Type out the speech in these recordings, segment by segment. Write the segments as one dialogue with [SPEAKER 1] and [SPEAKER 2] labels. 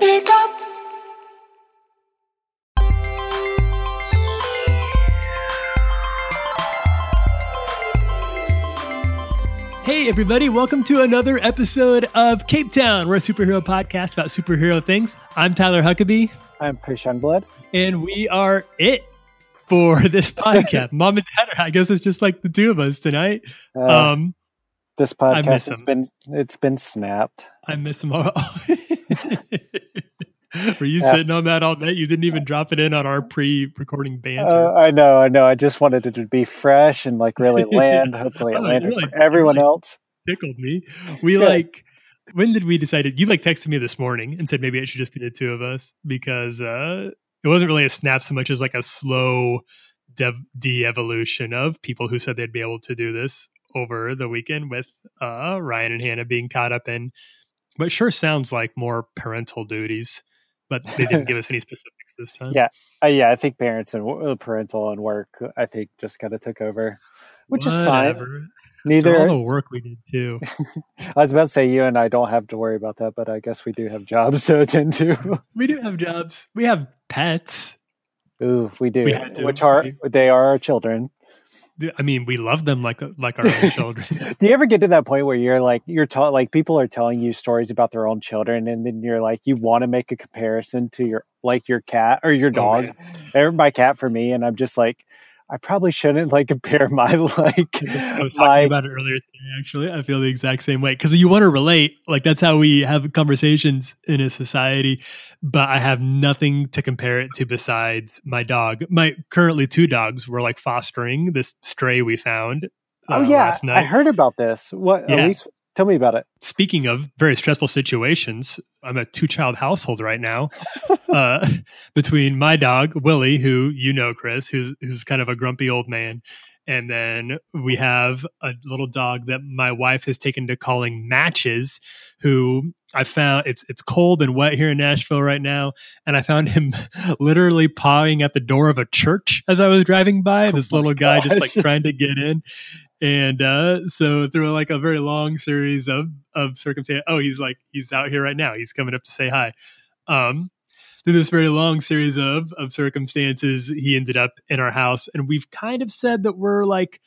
[SPEAKER 1] Wake up.
[SPEAKER 2] Hey, everybody, welcome to another episode of Cape Town. We're a superhero podcast about superhero things. I'm Tyler Huckabee,
[SPEAKER 3] I'm Prishan Blood.
[SPEAKER 2] and we are it for this podcast. Mom and Dad, are- I guess it's just like the two of us tonight.
[SPEAKER 3] Uh,
[SPEAKER 2] Um,
[SPEAKER 3] this podcast has
[SPEAKER 2] him.
[SPEAKER 3] been it's been snapped.
[SPEAKER 2] I miss them all. Were you
[SPEAKER 3] Yeah.
[SPEAKER 2] sitting on that all night? You didn't even drop it in on our pre-recording banter.
[SPEAKER 3] Uh, I know, I know. I just wanted it to be fresh and like really land. Hopefully, it
[SPEAKER 2] Oh,
[SPEAKER 3] landed for everyone else.
[SPEAKER 2] tickled me. We
[SPEAKER 3] Good.
[SPEAKER 2] like when did we decide? You like texted me this morning and said maybe it should just be the two of us because uh it wasn't really a snap so much as like a slow dev- de-evolution of people who said they'd be able to do this over the weekend with uh Ryan and Hannah being caught up in what sure sounds like more parental duties, but they didn't give us any specifics this time.
[SPEAKER 3] Yeah. Uh, yeah, I think parents and parental and work, I think, just kind of took over, which is fine.
[SPEAKER 2] Whatever. After
[SPEAKER 3] Neither.
[SPEAKER 2] all the work we did too.
[SPEAKER 3] I was about to say you and I don't have to worry about that, but I guess we do have jobs to attend to.
[SPEAKER 2] we do have jobs. We have pets.
[SPEAKER 3] Ooh, we do.
[SPEAKER 2] We.
[SPEAKER 3] Which are they are our children.
[SPEAKER 2] I mean, we love them like like our own children.
[SPEAKER 3] Do you ever get to that point where you're like you're taught like people are telling you stories about their own children, and then you're like you want to make a comparison to your like your cat or your
[SPEAKER 2] Oh,
[SPEAKER 3] dog,
[SPEAKER 2] man.
[SPEAKER 3] or my cat for me, and I'm just like I probably shouldn't like compare my like
[SPEAKER 2] I was talking
[SPEAKER 3] my
[SPEAKER 2] about it earlier today. Actually, I feel the exact same way because you want to relate. Like that's how we have conversations in a society. But I have nothing to compare it to besides my dog. My currently two dogs were like fostering this stray we found.
[SPEAKER 3] oh
[SPEAKER 2] uh,
[SPEAKER 3] yeah
[SPEAKER 2] last night.
[SPEAKER 3] I heard about this. What
[SPEAKER 2] Yeah.
[SPEAKER 3] at least tell me about it.
[SPEAKER 2] Speaking of very stressful situations, I'm a two child household right now. uh, between my dog Willie, who you know, Chris, who's who's kind of a grumpy old man, and then we have a little dog that my wife has taken to calling Matches, who I found it's it's cold and wet here in Nashville right now, and I found him literally pawing at the door of a church as I was driving by. This
[SPEAKER 3] Oh my
[SPEAKER 2] little guy just like trying to get in. And uh, so through like a very long series of of circumstance, oh, he's like he's out here right now. He's coming up to say hi. Um, through this very long series of of circumstances, he ended up in our house, and we've kind of said that we're like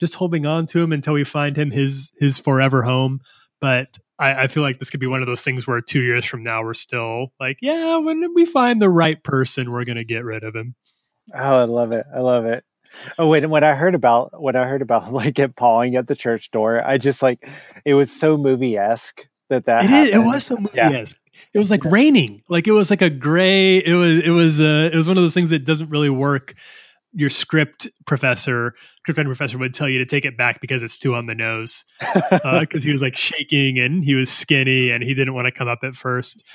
[SPEAKER 2] just holding on to him until we find him his his forever home. But I, I feel like this could be one of those things where two years from now we're still like, yeah, when we find the right person, we're gonna get rid of him.
[SPEAKER 3] Oh, I love it. I love it. Oh wait, when I heard about when I heard about like it pawing at the church door, I just like it was so movie esque that that
[SPEAKER 2] It. It was so movie
[SPEAKER 3] Yeah.
[SPEAKER 2] esque. It was like
[SPEAKER 3] Yeah.
[SPEAKER 2] raining. Like it was like a gray. It was. It was. Uh, it was one of those things that doesn't really work. Your script professor, script writing professor, would tell you to take it back because it's too on the nose. Because he was like shaking and he was skinny and he didn't want to come up at first.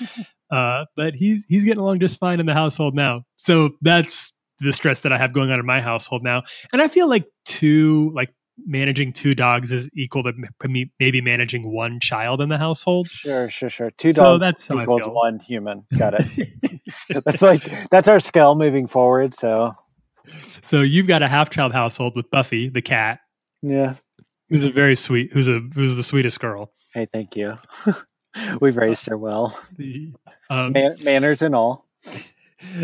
[SPEAKER 2] Uh, but he's he's getting along just fine in the household now. So that's the stress that I have going on in my household now. And I feel like two like managing two dogs is equal to me- maybe managing one child in the household.
[SPEAKER 3] Sure, sure, sure. Two
[SPEAKER 2] So
[SPEAKER 3] dogs
[SPEAKER 2] that's
[SPEAKER 3] equals one human. Got it. that's like that's our scale moving forward. So
[SPEAKER 2] So you've got a half child household with Buffy, the cat,
[SPEAKER 3] yeah.
[SPEAKER 2] who's a very sweet, who's a who's the sweetest girl.
[SPEAKER 3] Hey, thank you. We've raised her well,
[SPEAKER 2] Um,
[SPEAKER 3] Man- manners and all.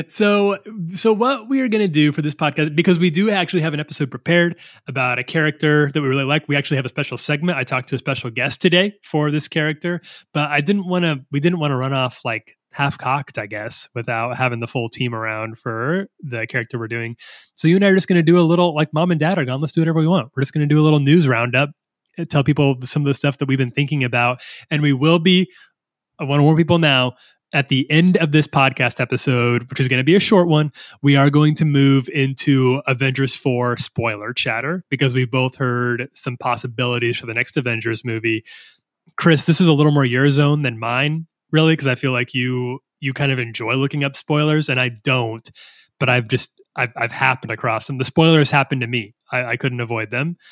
[SPEAKER 2] So so what we are going to do for this podcast because we do actually have an episode prepared about a character that we really like. We actually have a special segment. I talked to a special guest today for this character but i didn't want to we didn't want to run off like half cocked i guess without having the full team around for the character we're doing. So you and i are just going to do a little like mom and dad are gone let's do whatever we want. We're just going to do a little news roundup uh, tell people some of the stuff that we've been thinking about and we will be i want to warn people now at the end of this podcast episode, which is going to be a short one, we are going to move into Avengers 4 spoiler chatter because we've both heard some possibilities for the next Avengers movie. Chris, this is a little more your zone than mine, really, because I feel like you you kind of enjoy looking up spoilers and I don't, but I've just I've, I've happened across them. The spoilers happened to me. I, I couldn't avoid them.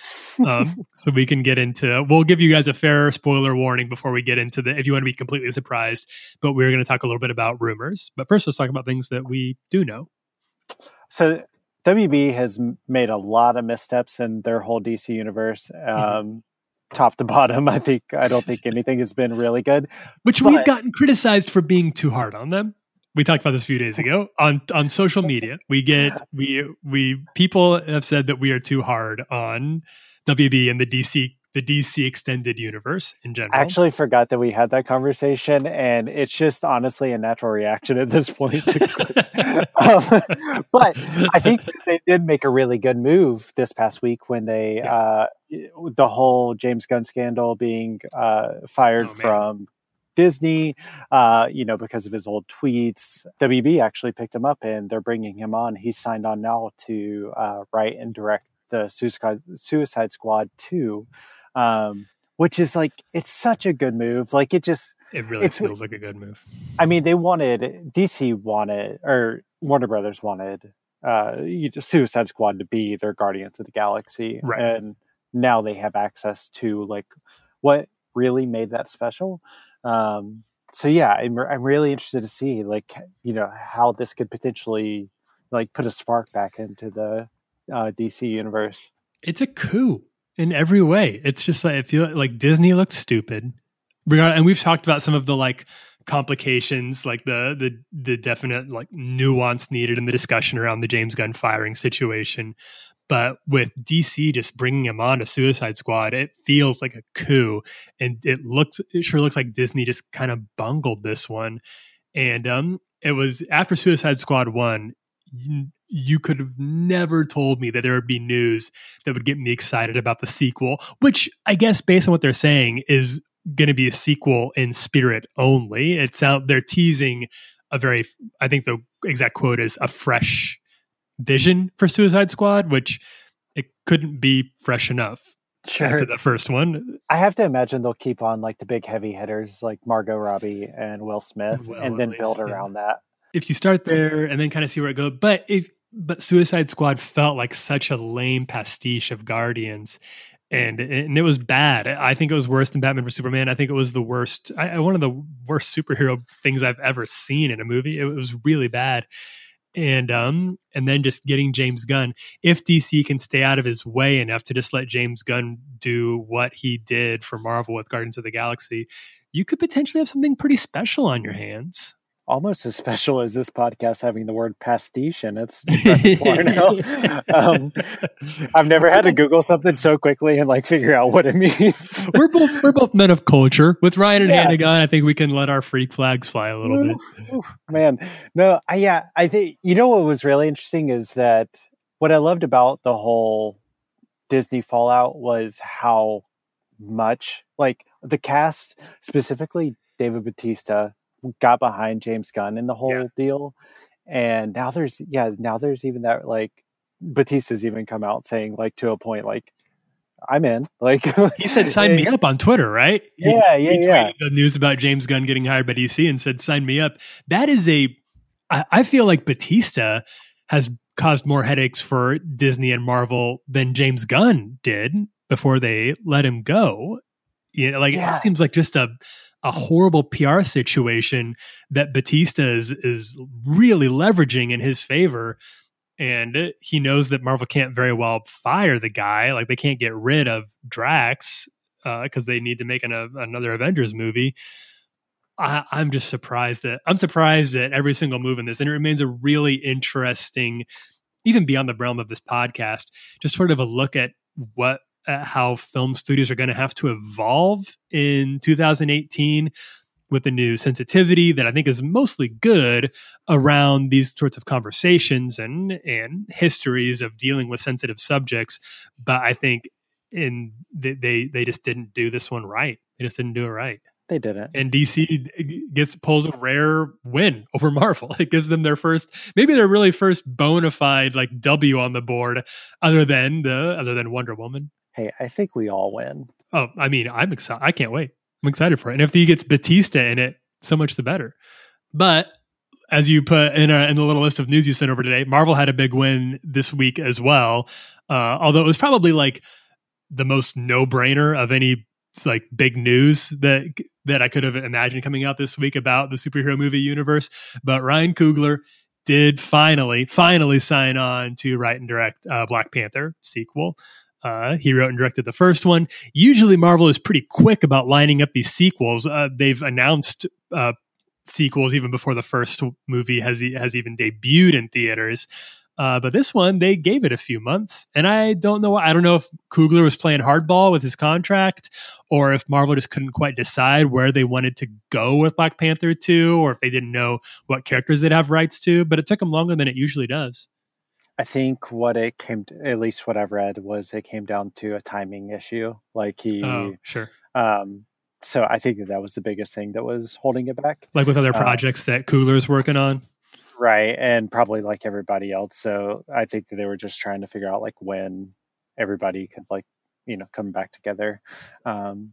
[SPEAKER 2] Um, so we can get into. We'll give you guys a fair spoiler warning before we get into the. If you want to be completely surprised, but we're going to talk a little bit about rumors. But first, let's talk about things that we do know.
[SPEAKER 3] So WB has made a lot of missteps in their whole DC universe. Um,
[SPEAKER 2] Mhm.
[SPEAKER 3] top to bottom. I think I don't think anything has been really good.
[SPEAKER 2] Which but, we've gotten criticized for being too hard on them. We talked about this a few days ago on on social media. We get we we people have said that we are too hard on WB and the DC the DC extended universe in general.
[SPEAKER 3] I actually forgot that we had that conversation, and it's just honestly a natural reaction at this point. um, but I think they did make a really good move this past week when they yeah. uh, the whole James Gunn scandal being uh, fired oh, from Disney, uh, you know, because of his old tweets. WB actually picked him up and they're bringing him on. He's signed on now to uh, write and direct the Suicide, Suicide Squad 2 um, which is like it's such a good move. Like it just
[SPEAKER 2] it really feels like a good move.
[SPEAKER 3] I mean, they wanted DC wanted or Warner Brothers wanted uh, Suicide Squad to be their Guardians of the Galaxy,
[SPEAKER 2] right.
[SPEAKER 3] and now they have access to like what really made that special. Um, so yeah, I'm, I'm really interested to see like you know how this could potentially like put a spark back into the uh, DC universe.
[SPEAKER 2] It's a coup in every way. It's just like I feel like Disney looks stupid. And we've talked about some of the like complications, like the the the definite like nuance needed in the discussion around the James Gunn firing situation. But with DC just bringing him on to Suicide Squad, it feels like a coup, and it looks it sure looks like Disney just kind of bungled this one. And um, it was after Suicide Squad one, you could have never told me that there would be news that would get me excited about the sequel, which I guess based on what they're saying is going to be a sequel in spirit only. It's out they're teasing a very I think the exact quote is a fresh vision for Suicide Squad, which it couldn't be fresh enough sure. after the first one.
[SPEAKER 3] I have to imagine they'll keep on like the big heavy hitters like Margot Robbie and Will Smith well, and then least, build around yeah. that.
[SPEAKER 2] If you start there and then kind of see where it goes, but if but Suicide Squad felt like such a lame pastiche of Guardians, and and it was bad. I think it was worse than Batman vs Superman. I think it was the worst, I, one of the worst superhero things I've ever seen in a movie. It was really bad. And um and then just getting James Gunn. If DC can stay out of his way enough to just let James Gunn do what he did for Marvel with Guardians of the Galaxy, you could potentially have something pretty special on your hands
[SPEAKER 3] almost as special as this podcast having the word pastiche in its um, I've never had to Google something so quickly and like figure out what it means.
[SPEAKER 2] we're both we're both men of culture. With Ryan and yeah. Hannigan, I think we can let our freak flags fly a little bit.
[SPEAKER 3] Man, no, I, yeah, I think you know what was really interesting is that what I loved about the whole Disney fallout was how much like the cast specifically David Bautista got behind James Gunn in the whole yeah. deal. And now there's yeah, now there's even that like Bautista's even come out saying like to a point like I'm in. Like
[SPEAKER 2] he said, sign me up on Twitter, right?
[SPEAKER 3] Yeah, he, yeah, he yeah.
[SPEAKER 2] The news about James Gunn getting hired by DC and said, sign me up. That is a. I, I feel like Bautista has caused more headaches for Disney and Marvel than James Gunn did before they let him go. You know, like yeah. it seems like just a a horrible PR situation that Bautista is is really leveraging in his favor. And he knows that Marvel can't very well fire the guy. Like they can't get rid of Drax because uh, they need to make an, uh, another Avengers movie. I, I'm just surprised that I'm surprised at every single move in this, and it remains a really interesting, even beyond the realm of this podcast, just sort of a look at what how film studios are going to have to evolve in 2018 with a new sensitivity that I think is mostly good around these sorts of conversations and and histories of dealing with sensitive subjects. But I think in they they just didn't do this one right. They just didn't do it right.
[SPEAKER 3] They didn't.
[SPEAKER 2] And DC gets pulls a rare win over Marvel. It gives them their first, maybe their really first bona fide like W on the board, other than the other than Wonder Woman
[SPEAKER 3] hey, I think we all win.
[SPEAKER 2] Oh, I mean, I'm excited. I can't wait. I'm excited for it. And if he gets Bautista in it, so much the better. But as you put in, a, in the little list of news you sent over today, Marvel had a big win this week as well. Uh, although it was probably like the most no brainer of any like big news that that I could have imagined coming out this week about the superhero movie universe. But Ryan Coogler did finally, finally sign on to write and direct uh, Black Panther sequel. Uh, he wrote and directed the first one. Usually, Marvel is pretty quick about lining up these sequels. Uh, they've announced uh, sequels even before the first movie has has even debuted in theaters. Uh, but this one, they gave it a few months, and I don't know. I don't know if Coogler was playing hardball with his contract, or if Marvel just couldn't quite decide where they wanted to go with Black Panther two, or if they didn't know what characters they'd have rights to. But it took them longer than it usually does.
[SPEAKER 3] I think what it came, to, at least what I've read, was it came down to a timing issue. Like he,
[SPEAKER 2] oh, sure.
[SPEAKER 3] Um, so I think that that was the biggest thing that was holding it back.
[SPEAKER 2] Like with other uh, projects uh, that Coogler's working on.
[SPEAKER 3] Right. And probably like everybody else. So I think that they were just trying to figure out like when everybody could like, you know, come back together. Um,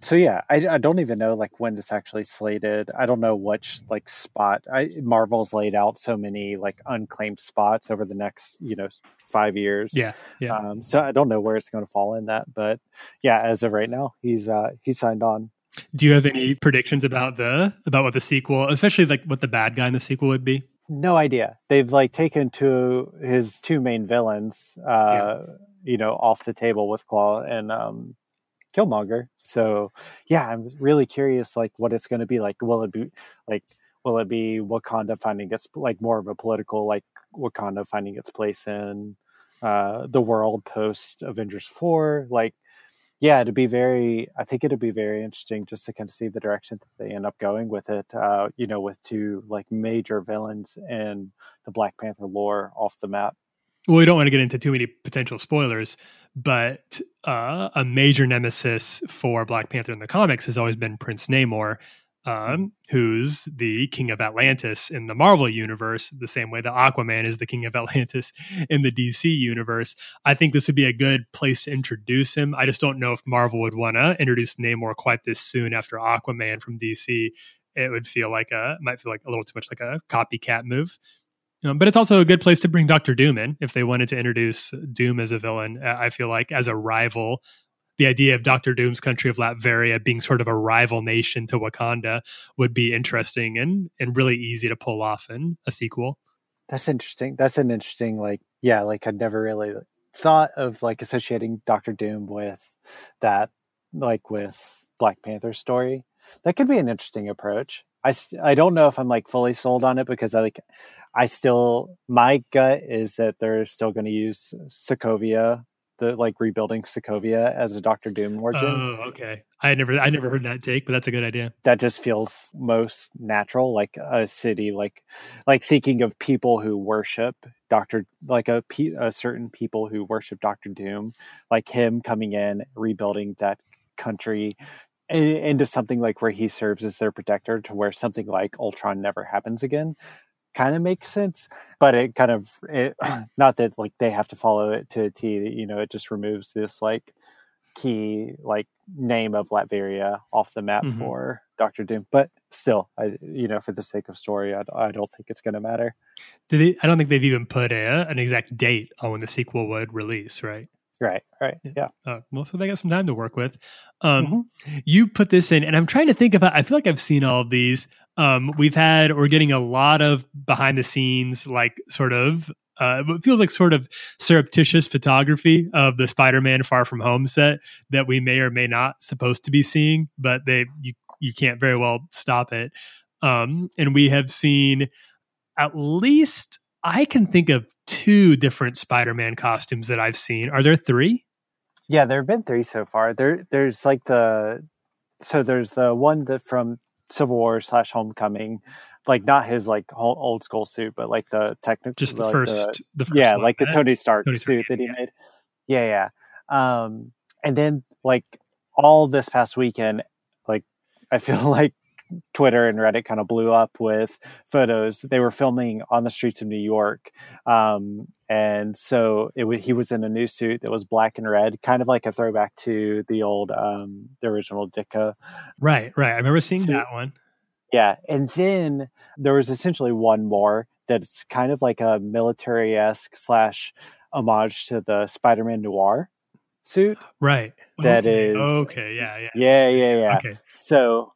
[SPEAKER 3] so yeah, I, I don't even know like when it's actually slated. I don't know which like spot. I Marvel's laid out so many like unclaimed spots over the next you know five years.
[SPEAKER 2] Yeah, yeah.
[SPEAKER 3] Um, so I don't know where it's going to fall in that, but yeah, as of right now, he's uh he's signed on.
[SPEAKER 2] Do you have any predictions about the about what the sequel, especially like what the bad guy in the sequel would be?
[SPEAKER 3] No idea. They've like taken to his two main villains, uh, yeah. you know, off the table with Klaue and um Killmonger. So yeah, I'm really curious like what it's going to be like. Will it be like will it be Wakanda finding its like more of a political like Wakanda finding its place in uh the world post Avengers 4 like yeah, it'd be very. I think it'd be very interesting just to kind of see the direction that they end up going with it. Uh, you know, with two like major villains in the Black Panther lore off the map.
[SPEAKER 2] Well, we don't want to get into too many potential spoilers, but uh, a major nemesis for Black Panther in the comics has always been Prince Namor, um, who's the king of Atlantis in the Marvel universe, the same way that Aquaman is the king of Atlantis in the DC universe. I think this would be a good place to introduce him. I just don't know if Marvel would want to introduce Namor quite this soon after Aquaman from DC. It would feel like a might feel like a little too much like a copycat move. Um, but it's also a good place to bring Doctor Doom in if they wanted to introduce Doom as a villain. Uh, I feel like as a rival, the idea of Doctor Doom's country of Latveria being sort of a rival nation to Wakanda would be interesting and and really easy to pull off in a sequel.
[SPEAKER 3] That's interesting. That's an interesting like yeah, like I'd never really thought of like associating Doctor Doom with that like with Black Panther story. That could be an interesting approach. I, I don't know if I'm like fully sold on it because I like I still my gut is that they're still going to use Sokovia, the like rebuilding Sokovia as a Doctor Doom origin.
[SPEAKER 2] Oh, okay. I never I never heard that take, but that's a good idea.
[SPEAKER 3] That just feels most natural, like a city, like like thinking of people who worship Doctor, like a, a certain people who worship Doctor Doom, like him coming in rebuilding that country into something like where he serves as their protector to where something like Ultron never happens again kind of makes sense, but it kind of it, not that like they have to follow it to a T. You know, it just removes this like key like name of Latveria off the map mm-hmm. for Doctor Doom. But still, I you know for the sake of story, I, I don't think it's going to matter.
[SPEAKER 2] Did they, I don't think they've even put a, an exact date on when the sequel would release, right?
[SPEAKER 3] Right, right, yeah. Uh,
[SPEAKER 2] well, so they got some time to work with. Um, mm-hmm. You put this in, and I'm trying to think about. I feel like I've seen all of these. Um, we've had we're getting a lot of behind the scenes, like sort of uh, it feels like sort of surreptitious photography of the Spider-Man Far From Home set that we may or may not supposed to be seeing, but they you you can't very well stop it. Um, and we have seen at least I can think of two different Spider-Man costumes that I've seen. Are there three?
[SPEAKER 3] Yeah, there have been three so far. There, there's like the so there's the one that from Civil War slash Homecoming, like not his like old school suit, but like the technical,
[SPEAKER 2] just the
[SPEAKER 3] like
[SPEAKER 2] first, the, the first
[SPEAKER 3] yeah,
[SPEAKER 2] one,
[SPEAKER 3] like the Tony Stark Tony suit Stark, that he yeah. made. Yeah, yeah. Um, and then like all this past weekend, like I feel like Twitter and Reddit kind of blew up with photos. They were filming on the streets of New York, um, and so it w- he was in a new suit that was black and red, kind of like a throwback to the old, um, the original Ditko.
[SPEAKER 2] Right, right. I remember seeing that one.
[SPEAKER 3] Yeah, and then there was essentially one more that's kind of like a military esque slash homage to the Spider Man Noir suit.
[SPEAKER 2] Right.
[SPEAKER 3] That
[SPEAKER 2] okay.
[SPEAKER 3] is
[SPEAKER 2] okay. Yeah. Yeah.
[SPEAKER 3] Yeah. Yeah. Yeah. Okay. So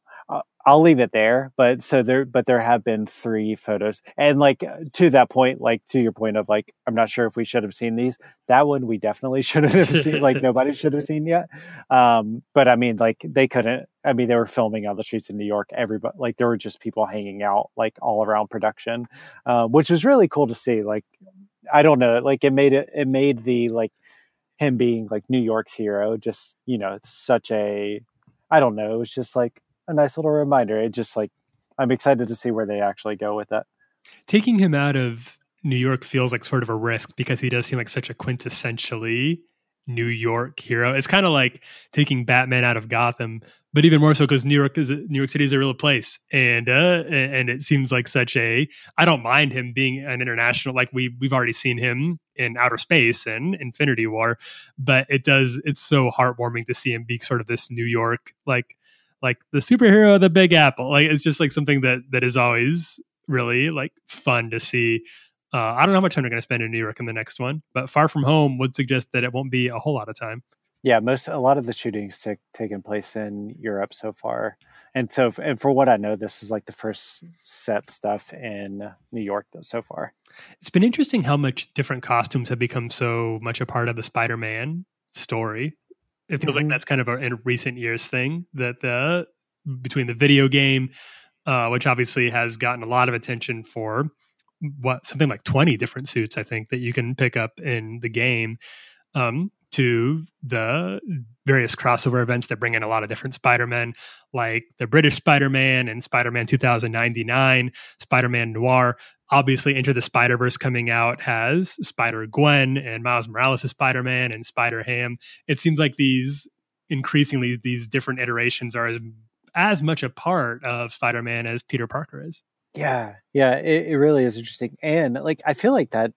[SPEAKER 3] I'll leave it there. But so there, but there have been three photos, and like to that point, like to your point of like, I'm not sure if we should have seen these. That one we definitely shouldn't have seen. like nobody should have seen yet. Um, but I mean, like they couldn't. I mean, they were filming on the streets in New York. Everybody, like, there were just people hanging out, like all around production, uh, which was really cool to see. Like, I don't know, like it made it. It made the like him being like New York's hero. Just you know, it's such a. I don't know. It was just like a nice little reminder. It just like I'm excited to see where they actually go with that.
[SPEAKER 2] Taking him out of New York feels like sort of a risk because he does seem like such a quintessentially New York hero. It's kind of like taking Batman out of Gotham, but even more so because New York is a, New York City is a real place, and uh, and it seems like such a. I don't mind him being an international. Like we we've already seen him in outer space and Infinity War, but it does. It's so heartwarming to see him be sort of this New York like like the superhero of the Big Apple. Like it's just like something that that is always really like fun to see. Uh, I don't know how much time they're going to spend in New York in the next one, but Far From Home would suggest that it won't be a whole lot of time.
[SPEAKER 3] Yeah, most a lot of the shootings take taken place in Europe so far, and so and for what I know, this is like the first set stuff in New York so far.
[SPEAKER 2] It's been interesting how much different costumes have become so much a part of the Spider-Man story. It feels mm-hmm. like that's kind of a, a recent years thing that the between the video game, uh, which obviously has gotten a lot of attention for what something like 20 different suits i think that you can pick up in the game um, to the various crossover events that bring in a lot of different spider-men like the british spider-man and spider-man 2099 spider-man noir obviously Into the Spider Verse coming out has Spider Gwen and Miles Morales is Spider Man and Spider Ham. It seems like these increasingly these different iterations are as, as much a part of Spider Man as Peter Parker is.
[SPEAKER 3] Yeah, yeah, it, it really is interesting, and like I feel like that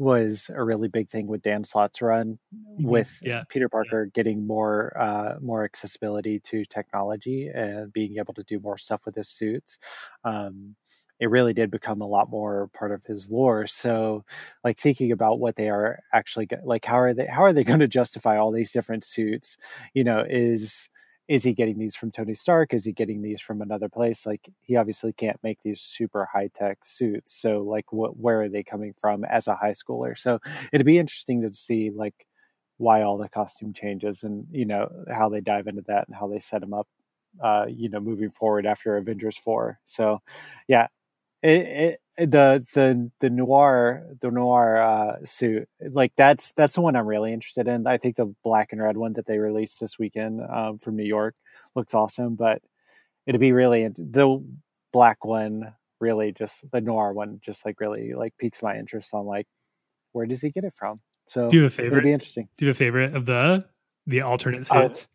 [SPEAKER 3] was a really big thing with Dan Slott's run mm-hmm. with yeah. Peter Parker yeah. getting more uh, more accessibility to technology and being able to do more stuff with his suits. Um, it really did become a lot more part of his lore. So, like thinking about what they are actually like, how are they how are they going to justify all these different suits? You know, is is he getting these from Tony Stark? Is he getting these from another place? Like he obviously can't make these super high tech suits. So like what where are they coming from as a high schooler? So it'd be interesting to see like why all the costume changes and you know how they dive into that and how they set him up uh you know moving forward after Avengers 4. So yeah, it, it, the the the noir the noir uh, suit like that's that's the one I'm really interested in. I think the black and red one that they released this weekend um, from New York looks awesome, but it'd be really the black one really just the noir one just like really like piques my interest on like where does he get it from? So
[SPEAKER 2] do you have a favorite?
[SPEAKER 3] It'd be interesting.
[SPEAKER 2] Do you have a favorite of the the alternate uh, suits?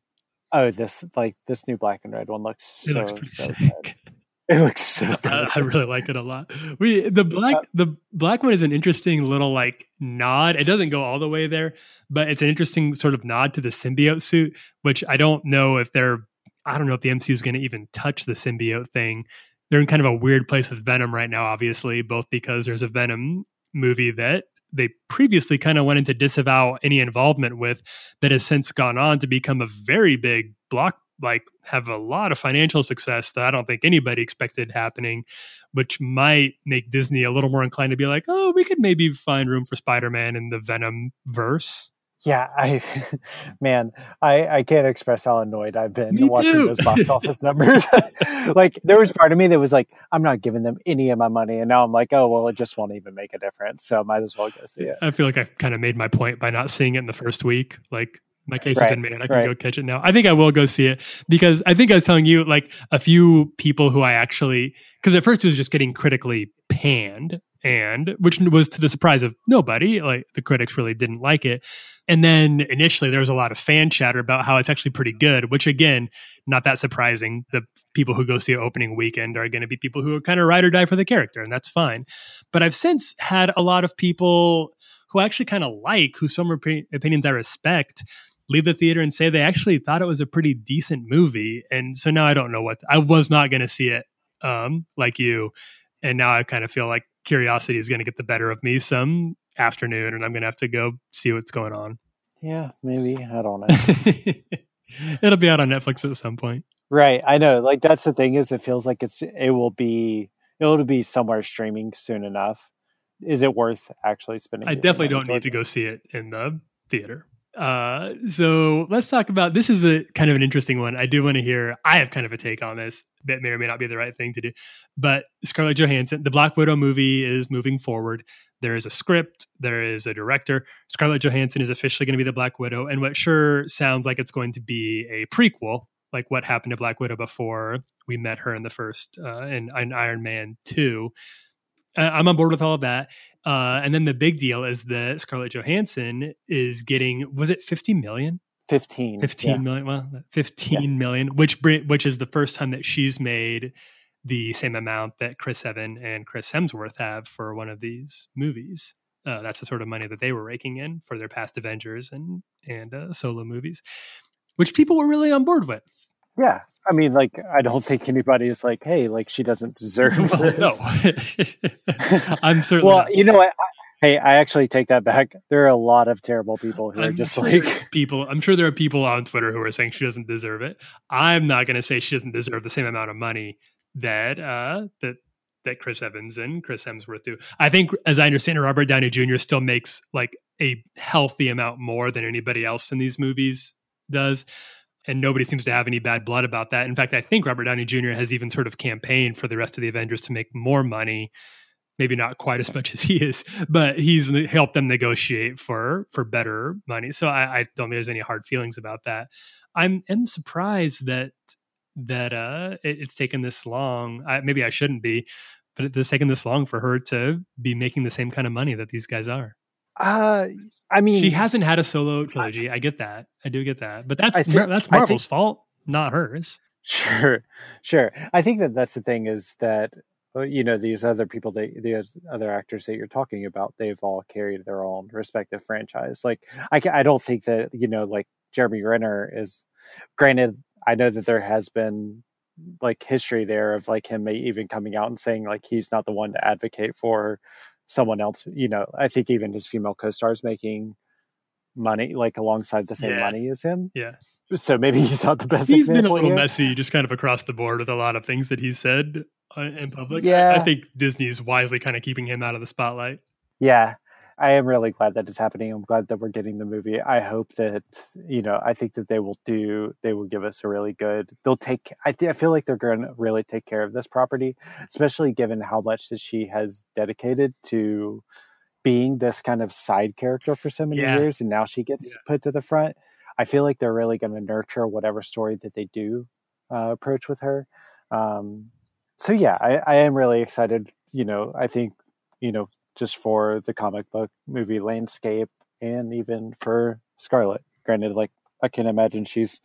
[SPEAKER 3] Uh, oh, this like this new black and red one looks
[SPEAKER 2] it
[SPEAKER 3] so,
[SPEAKER 2] looks pretty
[SPEAKER 3] so
[SPEAKER 2] sick.
[SPEAKER 3] Good. It looks so good.
[SPEAKER 2] I, I, really like it a lot. We the black the black one is an interesting little like nod. It doesn't go all the way there, but it's an interesting sort of nod to the symbiote suit, which I don't know if they're I don't know if the MCU is going to even touch the symbiote thing. They're in kind of a weird place with Venom right now, obviously, both because there's a Venom movie that they previously kind of went into disavow any involvement with that has since gone on to become a very big block like have a lot of financial success that I don't think anybody expected happening, which might make Disney a little more inclined to be like, oh, we could maybe find room for Spider Man in the Venom verse.
[SPEAKER 3] Yeah, I man, I I can't express how annoyed I've been me watching too. those box office numbers. like there was part of me that was like, I'm not giving them any of my money, and now I'm like, oh well, it just won't even make a difference. So might as well go see it.
[SPEAKER 2] I feel like I've kind of made my point by not seeing it in the first week. Like my case right, has been made. I can right. go catch it now. I think I will go see it because I think I was telling you like a few people who I actually because at first it was just getting critically panned and which was to the surprise of nobody. Like the critics really didn't like it. And then initially there was a lot of fan chatter about how it's actually pretty good, which again, not that surprising. The people who go see it opening weekend are going to be people who are kind of ride or die for the character, and that's fine. But I've since had a lot of people who I actually kind of like, who some opinions I respect, leave the theater and say they actually thought it was a pretty decent movie. And so now I don't know what I was not going to see it um, like you. And now I kind of feel like curiosity is going to get the better of me some afternoon and I'm going to have to go see what's going on.
[SPEAKER 3] Yeah, maybe. I don't know.
[SPEAKER 2] It'll be out on Netflix at some point.
[SPEAKER 3] Right. I know. Like that's the thing is it feels like it's it will be it'll be somewhere streaming soon enough. Is it worth actually spending?
[SPEAKER 2] I definitely don't need to go see it in the theater. Uh, so let's talk about this is a kind of an interesting one. I do want to hear. I have kind of a take on this that may or may not be the right thing to do. But Scarlett Johansson, the Black Widow movie is moving forward. There is a script. There is a director. Scarlett Johansson is officially going to be the Black Widow, and what sure sounds like it's going to be a prequel, like what happened to Black Widow before we met her in the first uh, in, in Iron Man two. Uh, I'm on board with all of that. Uh, and then the big deal is that Scarlett Johansson is getting was it 50 million?
[SPEAKER 3] 15.
[SPEAKER 2] 15 yeah. million. Well, fifteen yeah. million, which which is the first time that she's made the same amount that Chris Evan and Chris Hemsworth have for one of these movies. Uh, that's the sort of money that they were raking in for their past Avengers and and uh, solo movies, which people were really on board with.
[SPEAKER 3] Yeah, I mean, like, I don't think anybody is like, "Hey, like, she doesn't deserve." This.
[SPEAKER 2] no, I'm certainly.
[SPEAKER 3] Well,
[SPEAKER 2] not.
[SPEAKER 3] you know what? Hey, I actually take that back. There are a lot of terrible people who I'm are just
[SPEAKER 2] sure
[SPEAKER 3] like
[SPEAKER 2] people. I'm sure there are people on Twitter who are saying she doesn't deserve it. I'm not going to say she doesn't deserve the same amount of money that uh, that that Chris Evans and Chris Hemsworth do. I think, as I understand it, Robert Downey Jr. still makes like a healthy amount more than anybody else in these movies does and nobody seems to have any bad blood about that. In fact, I think Robert Downey Jr. has even sort of campaigned for the rest of the Avengers to make more money. Maybe not quite as much as he is, but he's helped them negotiate for for better money. So I, I don't think there's any hard feelings about that. I'm am surprised that that uh, it, it's taken this long. I, maybe I shouldn't be, but it's taken this long for her to be making the same kind of money that these guys are.
[SPEAKER 3] Uh, I mean,
[SPEAKER 2] she hasn't had a solo trilogy. I, I get that. I do get that. But that's think, that's Marvel's think, fault, not hers.
[SPEAKER 3] Sure, sure. I think that that's the thing is that uh, you know these other people, they these other actors that you're talking about, they've all carried their own respective franchise. Like I, I don't think that you know like Jeremy Renner is. Granted, I know that there has been like history there of like him even coming out and saying like he's not the one to advocate for someone else you know i think even his female co-stars making money like alongside the same yeah. money as him.
[SPEAKER 2] Yeah.
[SPEAKER 3] So maybe he's not the best
[SPEAKER 2] he's been a little
[SPEAKER 3] here.
[SPEAKER 2] messy just kind of across the board with a lot of things that he said uh, in public.
[SPEAKER 3] Yeah
[SPEAKER 2] I, I think disney's wisely kind of keeping him out of the spotlight.
[SPEAKER 3] Yeah I am really glad that it's happening. I'm glad that we're getting the movie. I hope that you know. I think that they will do. They will give us a really good. They'll take. I th- I feel like they're going to really take care of this property, especially given how much that she has dedicated to being this kind of side character for so many yeah. years, and now she gets yeah. put to the front. I feel like they're really going to nurture whatever story that they do uh, approach with her. Um, so yeah, I, I am really excited. You know, I think you know just for the comic book movie landscape and even for Scarlett. Granted, like I can imagine she's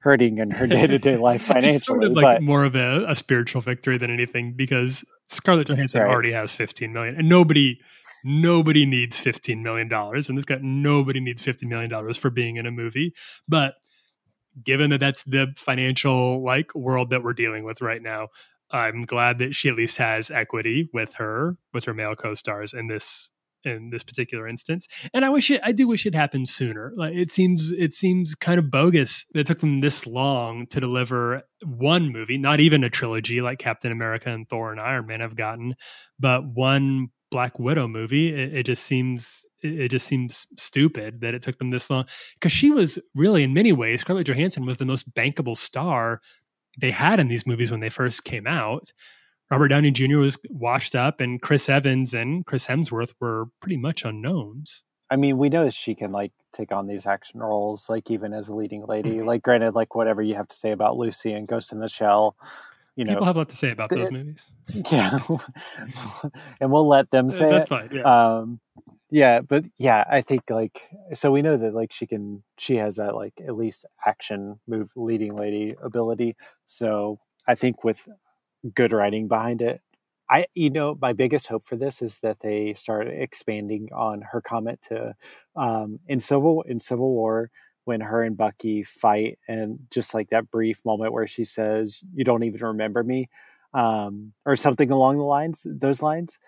[SPEAKER 3] hurting in her day to day life financially. sort
[SPEAKER 2] of like
[SPEAKER 3] but,
[SPEAKER 2] more of a, a, spiritual victory than anything because Scarlett Johansson right. already has 15 million and nobody nobody needs 15 million dollars and this guy nobody needs 50 million dollars for being in a movie but given that that's the financial like world that we're dealing with right now I'm glad that she at least has equity with her with her male co-stars in this in this particular instance. And I wish it I do wish it happened sooner. Like it seems it seems kind of bogus that it took them this long to deliver one movie, not even a trilogy like Captain America and Thor and Iron Man have gotten, but one Black Widow movie. It, it just seems it just seems stupid that it took them this long because she was really in many ways Scarlett Johansson was the most bankable star they had in these movies when they first came out. Robert Downey Jr. was washed up, and Chris Evans and Chris Hemsworth were pretty much unknowns.
[SPEAKER 3] I mean, we know she can like take on these action roles, like even as a leading lady. Mm-hmm. Like, granted, like whatever you have to say about Lucy and Ghost in the Shell, you know,
[SPEAKER 2] people have a lot to say about those movies.
[SPEAKER 3] Yeah, and we'll let them say
[SPEAKER 2] That's
[SPEAKER 3] it.
[SPEAKER 2] fine. Yeah.
[SPEAKER 3] Um, yeah but yeah i think like so we know that like she can she has that like at least action move leading lady ability. So i think with good writing behind it i you know my biggest hope for this is that they start expanding on her comment to um in civil in civil war when her and bucky fight and just like that brief moment where she says you don't even remember me um or something along the lines those lines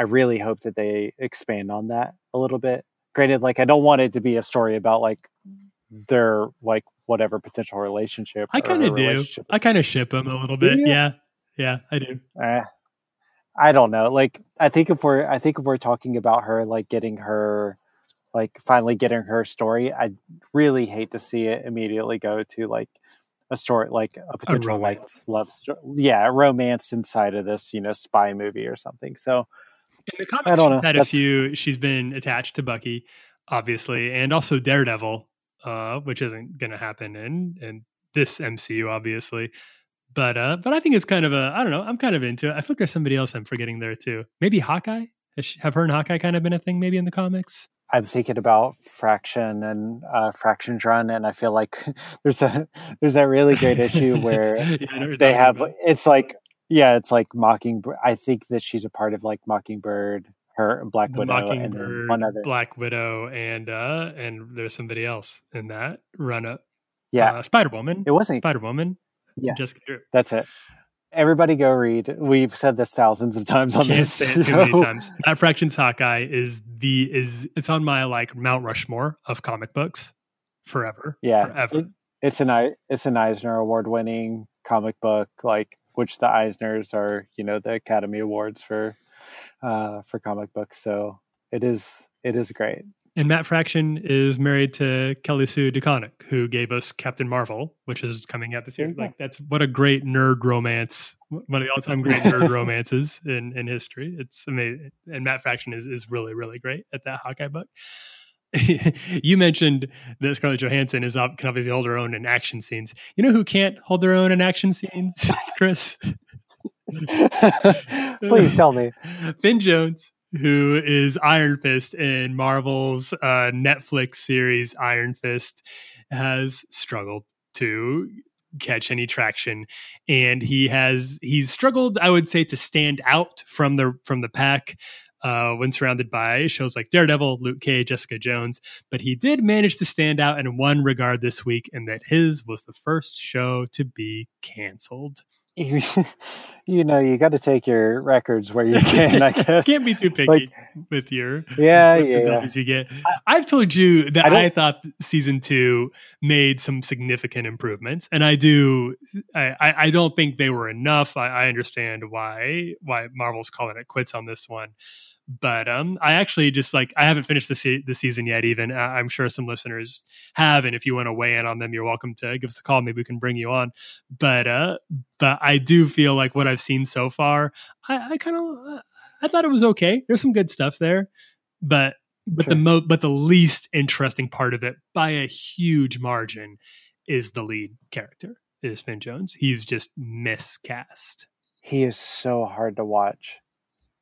[SPEAKER 3] I really hope that they expand on that a little bit. Granted, like I don't want it to be a story about like their like whatever potential relationship.
[SPEAKER 2] I kind of do. I kind of ship them a little bit. Yeah, yeah, I do.
[SPEAKER 3] Eh, I don't know. Like I think if we're I think if we're talking about her like getting her like finally getting her story, I'd really hate to see it immediately go to like a story like a potential like love story. Yeah, romance inside of this, you know, spy movie or something. So
[SPEAKER 2] In the comics,
[SPEAKER 3] I don't
[SPEAKER 2] she's
[SPEAKER 3] know.
[SPEAKER 2] had a few. She's been attached to Bucky, obviously, and also Daredevil, uh, which isn't going to happen in in this MCU, obviously. But uh, but I think it's kind of a I don't know. I'm kind of into it. I feel like there's somebody else I'm forgetting there too. Maybe Hawkeye. Has she, have her and Hawkeye kind of been a thing? Maybe in the comics.
[SPEAKER 3] I'm thinking about Fraction and uh, Fraction's run, and I feel like there's a there's that really great issue where
[SPEAKER 2] Yeah, I know what you're
[SPEAKER 3] they have
[SPEAKER 2] about.
[SPEAKER 3] it's like yeah, it's like Mockingbird. I think that she's a part of like Mockingbird, her Black
[SPEAKER 2] the
[SPEAKER 3] Widow, and one other.
[SPEAKER 2] Black Widow, and uh, and there's somebody else in that run up.
[SPEAKER 3] Yeah,
[SPEAKER 2] uh, Spider Woman.
[SPEAKER 3] it wasn't.
[SPEAKER 2] Spider Woman.
[SPEAKER 3] Yeah,
[SPEAKER 2] Jessica Drew.
[SPEAKER 3] that's it. Everybody go read. We've said this thousands of times on this
[SPEAKER 2] it too many
[SPEAKER 3] show.
[SPEAKER 2] times. Matt Fraction's Hawkeye is the is it's on my like Mount Rushmore of comic books forever.
[SPEAKER 3] Yeah,
[SPEAKER 2] forever.
[SPEAKER 3] it- it's an it's an Eisner Award winning comic book, like which the Eisners are, you know, the Academy Awards for uh for comic books. So it is it is great.
[SPEAKER 2] and Matt Fraction is married to Kelly Sue DeConnick, who gave us Captain Marvel, which is coming out this year.
[SPEAKER 3] There you go.
[SPEAKER 2] Like that's what a great nerd romance, one of the all time great nerd romances in in history. It's amazing, and Matt Fraction is is really really great at that Hawkeye book. you mentioned that Scarlett Johansson is ob- can obviously hold her own in action scenes. You know who can't hold their own in action scenes, Chris?
[SPEAKER 3] Please tell me.
[SPEAKER 2] Finn Jones, who is Iron Fist in Marvel's uh, Netflix series Iron Fist, has struggled to catch any traction and he has he's struggled i would say to stand out from the from the pack uh, when surrounded by shows like Daredevil, Luke Cage, Jessica Jones, but he did manage to stand out in one regard this week, and that his was the first show to be canceled.
[SPEAKER 3] You, know, you got to take your records where you can, I guess.
[SPEAKER 2] Can't be too picky
[SPEAKER 3] Like-
[SPEAKER 2] with your
[SPEAKER 3] Yeah,
[SPEAKER 2] with
[SPEAKER 3] yeah, yeah.
[SPEAKER 2] you get. I've told you that
[SPEAKER 3] I
[SPEAKER 2] I, thought season two made some significant improvements, and I do. I, I I don't think they were enough. I, I understand why why Marvel's calling it quits on this one, but um, I actually just like I haven't finished the se- the season yet. Even uh, I'm sure some listeners have, and if you want to weigh in on them, you're welcome to give us a call. Maybe we can bring you on. But uh, but I do feel like what I've seen so far, I, I kind of I thought it was okay. There's some good stuff there, but but the
[SPEAKER 3] Sure.
[SPEAKER 2] mo- but the least interesting part of it by a huge margin is the lead character is Finn Jones. He's just miscast.
[SPEAKER 3] he is so hard to watch.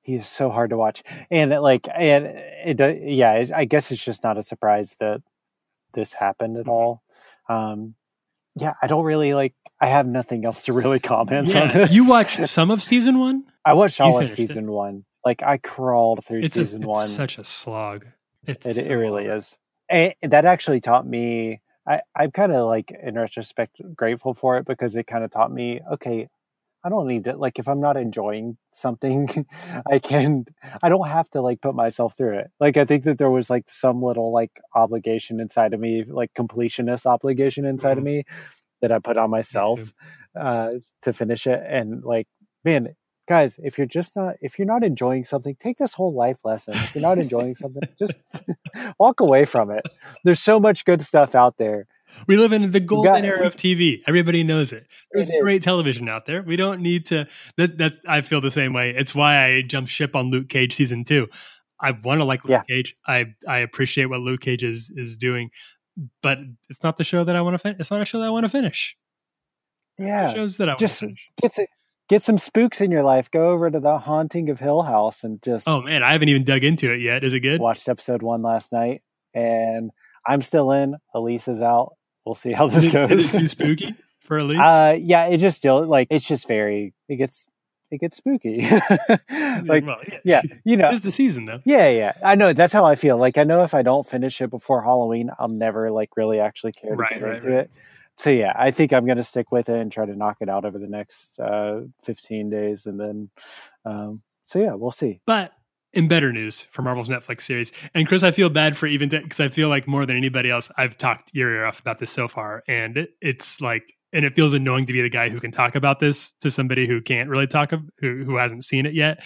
[SPEAKER 3] He is so hard to watch, and it, like, and it, yeah, I guess it's just not a surprise that this happened at
[SPEAKER 2] Mhm.
[SPEAKER 3] all. Um, yeah, I don't really like. I have nothing else to really comment on this.
[SPEAKER 2] you watched some of season one.
[SPEAKER 3] I watched all of
[SPEAKER 2] finished it.
[SPEAKER 3] season one. Like I crawled through
[SPEAKER 2] It's, a,
[SPEAKER 3] season
[SPEAKER 2] it's
[SPEAKER 3] one.
[SPEAKER 2] such a slog. It's
[SPEAKER 3] It, it really is. And that actually taught me. I, I'm kind of like in retrospect grateful for it because it kind of taught me. Okay, I don't need to like if I'm not enjoying something, I can. I don't have to like put myself through it. Like I think that there was like some little like obligation inside of me, like completionist obligation inside of
[SPEAKER 2] Mhm.
[SPEAKER 3] me that I put on myself uh, to finish it. And like, man, guys, if you're just not if you're not enjoying something, take this whole life lesson. If you're not enjoying something, just walk away from it. There's so much good stuff out there.
[SPEAKER 2] We live in the golden era of TV. Everybody knows it. There's
[SPEAKER 3] It
[SPEAKER 2] great television out there. We don't need to. That that I feel the same way. It's why I jumped ship on Luke Cage season two. I want to like Luke
[SPEAKER 3] Yeah.
[SPEAKER 2] Cage. I I appreciate what Luke Cage is is doing, but it's not the show that I want to finish. It's not a show that I want to finish.
[SPEAKER 3] Yeah,
[SPEAKER 2] Shows that I
[SPEAKER 3] just get some, get some spooks in your life. Go over to the Haunting of Hill House and just
[SPEAKER 2] Oh man, I haven't even dug into it yet. Is it good?
[SPEAKER 3] watched episode one last night, and I'm still in. Elise is out. We'll see how this
[SPEAKER 2] it,
[SPEAKER 3] goes.
[SPEAKER 2] is it too spooky for Elise?
[SPEAKER 3] Uh, yeah, it just still like it's just very. It gets it gets spooky. like
[SPEAKER 2] well,
[SPEAKER 3] yeah, you know,
[SPEAKER 2] Tis the season though.
[SPEAKER 3] Yeah, yeah. I know that's how I feel. Like I know if I don't finish it before Halloween, I'll never like really actually care to
[SPEAKER 2] Right,
[SPEAKER 3] get
[SPEAKER 2] right,
[SPEAKER 3] into
[SPEAKER 2] right.
[SPEAKER 3] it. So yeah, I think I'm gonna stick with it and try to knock it out over the next uh 15 days and then um so yeah, we'll see.
[SPEAKER 2] But in better news for Marvel's Netflix series, and Chris, I feel bad for even because I feel like more than anybody else, I've talked your ear off about this so far, and it, it's like, and it feels annoying to be the guy who can talk about this to somebody who can't really talk of who who hasn't seen it yet.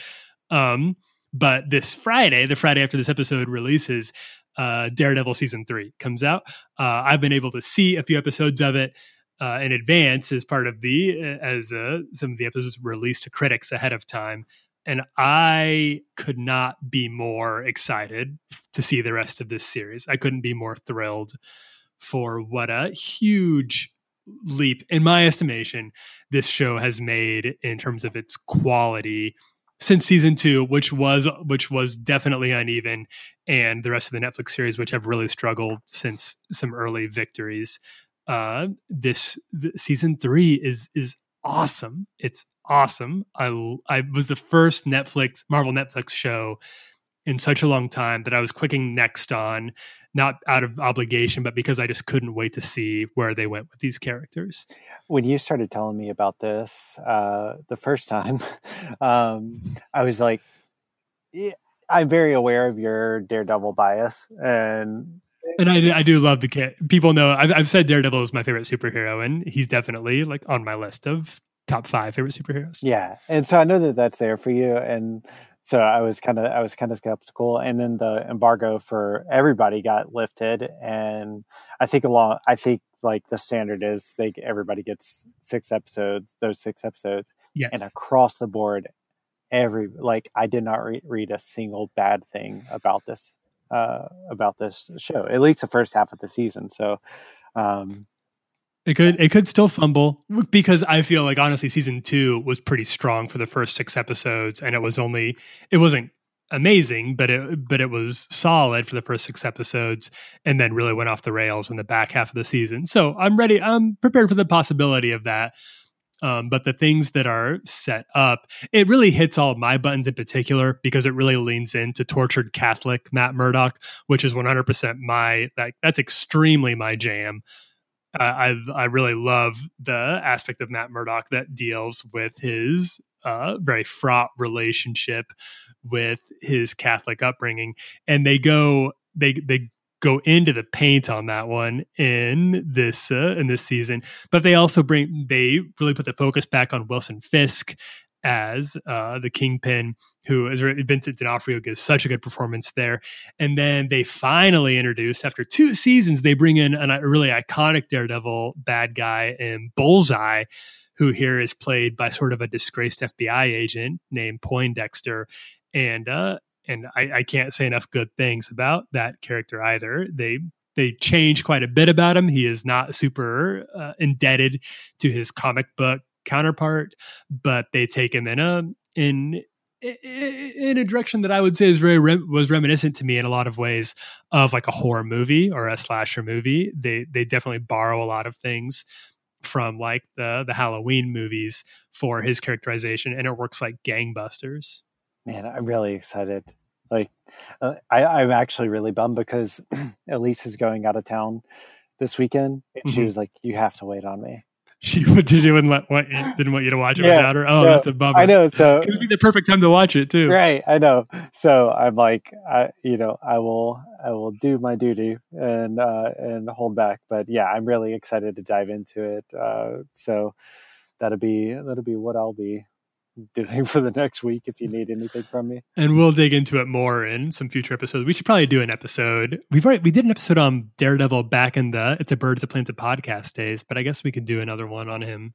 [SPEAKER 2] Um, but this Friday, the Friday after this episode releases, uh, Daredevil season three comes out. Uh, I've been able to see a few episodes of it uh, in advance as part of the uh, as uh, some of the episodes released to critics ahead of time, and I could not be more excited to see the rest of this series. I couldn't be more thrilled for what a huge leap, in my estimation, this show has made in terms of its quality since season two, which was which was definitely uneven, and the rest of the Netflix series, which have really struggled since some early victories. Uh, this season three is is awesome. It's awesome. I I was the first Netflix Marvel Netflix show in such a long time that I was clicking next on, not out of obligation, but because I just couldn't wait to see where they went with these characters.
[SPEAKER 3] When you started telling me about this uh, the first time, um, I was like, yeah, I'm very aware of your Daredevil bias, and
[SPEAKER 2] and I, I do love the kid. People know I've, I've said Daredevil is my favorite superhero, and he's definitely like on my list of top five favorite superheroes.
[SPEAKER 3] Yeah, and so I know that that's there for you, and so I was kind of I was kind of skeptical, and then the embargo for everybody got lifted, and I think along I think like the standard is they everybody gets six episodes, those six episodes,
[SPEAKER 2] yes.
[SPEAKER 3] and across the board, every like I did not re- read a single bad thing about this uh, about this show, at least the first half of the season. So. Um,
[SPEAKER 2] it could it could still fumble because I feel like honestly season 2 was pretty strong for the first 6 episodes and it was only it wasn't amazing but it but it was solid for the first 6 episodes and then really went off the rails in the back half of the season. So I'm ready I'm prepared for the possibility of that. Um, but the things that are set up, it really hits all my buttons in particular because it really leans into tortured Catholic Matt Murdock, which is 100% my like that's extremely my jam. Uh, I I really love the aspect of Matt Murdock that deals with his uh, very fraught relationship with his Catholic upbringing, and they go they they go into the paint on that one in this uh, in this season, but they also bring they really put the focus back on Wilson Fisk as uh, the kingpin, who is Vincent D'Onofrio gives such a good performance there. And then they finally introduce, after two seasons, they bring in a really iconic Daredevil bad guy in Bullseye, who here is played by sort of a disgraced FBI agent named Poindexter. And uh, and I, I can't say enough good things about that character either. They they change quite a bit about him. He is not super uh, indebted to his comic book counterpart, but they take him in a in in a direction that I would say is very was reminiscent to me in a lot of ways of like a horror movie or a slasher movie. They they definitely borrow a lot of things from like the the Halloween movies for his characterization, and it works like gangbusters.
[SPEAKER 3] Man, I'm really excited. Like, uh, I, I'm actually really bummed because Elise is going out of town this weekend, and mm-hmm. she was like, "You have to wait on me."
[SPEAKER 2] she didn't let what didn't want you to watch it yeah, without her. Oh, no, that's a bummer.
[SPEAKER 3] I know. So
[SPEAKER 2] it would be the perfect time to watch it too.
[SPEAKER 3] Right. I know. So I'm like, I you know, I will I will do my duty and uh, and hold back. But yeah, I'm really excited to dive into it. Uh, so that'll be that'll be what I'll be doing for the next week if you need anything from me.
[SPEAKER 2] And we'll dig into it more in some future episodes. We should probably do an episode. We've already we did an episode on Daredevil back in the It's a Bird Plants a Podcast days, but I guess we could do another one on him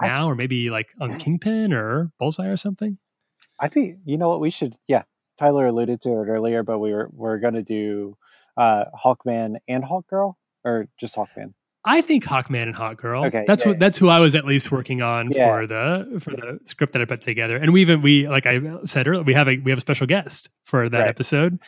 [SPEAKER 2] now, or maybe like on Kingpin or Bullseye or something.
[SPEAKER 3] I think you know what we should. Yeah, Tyler alluded to it earlier, but we were we're going to do uh Hawkman and Hawkgirl, or just Hawkman.
[SPEAKER 2] I think Hawkman and Hawkgirl. Okay, that's yeah. who that's who I was at least working on yeah. for the for the script that I put together. And we even we like I said earlier, we have a we have a special guest for that right. episode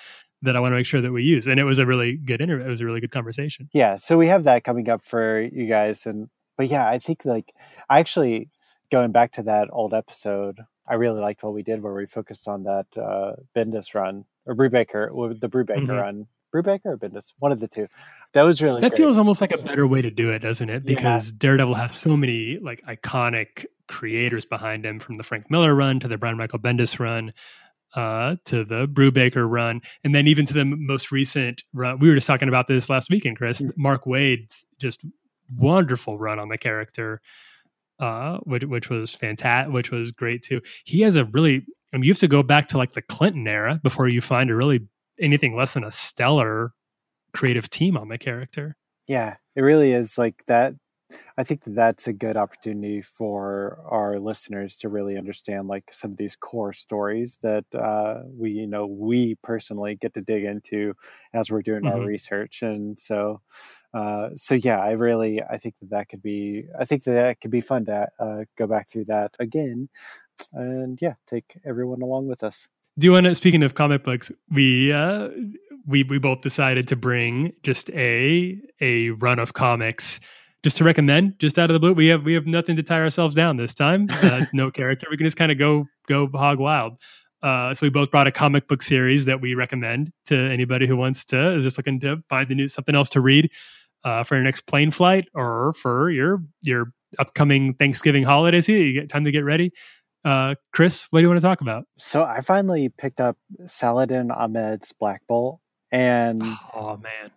[SPEAKER 2] that I want to make sure that we use. And it was a really good interview. It was a really good conversation.
[SPEAKER 3] Yeah. So we have that coming up for you guys. And but yeah, I think like I actually going back to that old episode, I really liked what we did where we focused on that uh Bendis run or Brubaker, the Brubaker mm-hmm. run Brubaker or Bendis, one of the two. That was really
[SPEAKER 2] that
[SPEAKER 3] great.
[SPEAKER 2] feels almost like a better way to do it, doesn't it? Because yeah. Daredevil has so many like iconic creators behind him, from the Frank Miller run to the Brian Michael Bendis run. uh, to the Brubaker run, and then even to the most recent run. We were just talking about this last weekend, Chris. Mm-hmm. Mark Waid's just wonderful run on the character, uh, which which was fantastic, which was great too. He has a really, I mean, you have to go back to like the Clinton era before you find a really anything less than a stellar creative team on the character.
[SPEAKER 3] Yeah, it really is like that I think that that's a good opportunity for our listeners to really understand like some of these core stories that uh, we, you know, we personally get to dig into as we're doing mm-hmm. our research. And so, uh, so yeah, I really, I think that that could be, I think that that could be fun to uh, go back through that again, and yeah, take everyone along with us.
[SPEAKER 2] Do you want to? Speaking of comic books, we uh, we we both decided to bring just a a run of comics just to recommend, just out of the blue, we have we have nothing to tie ourselves down this time. Uh, no character. We can just kind of go go hog wild. Uh, so we both brought a comic book series that we recommend to anybody who wants to is just looking to find the new something else to read uh, for your next plane flight or for your your upcoming Thanksgiving holidays. Here, you get time to get ready. Uh, Chris, what do you want to talk about?
[SPEAKER 3] So I finally picked up Saladin Ahmed's Black Bolt, and
[SPEAKER 2] oh man,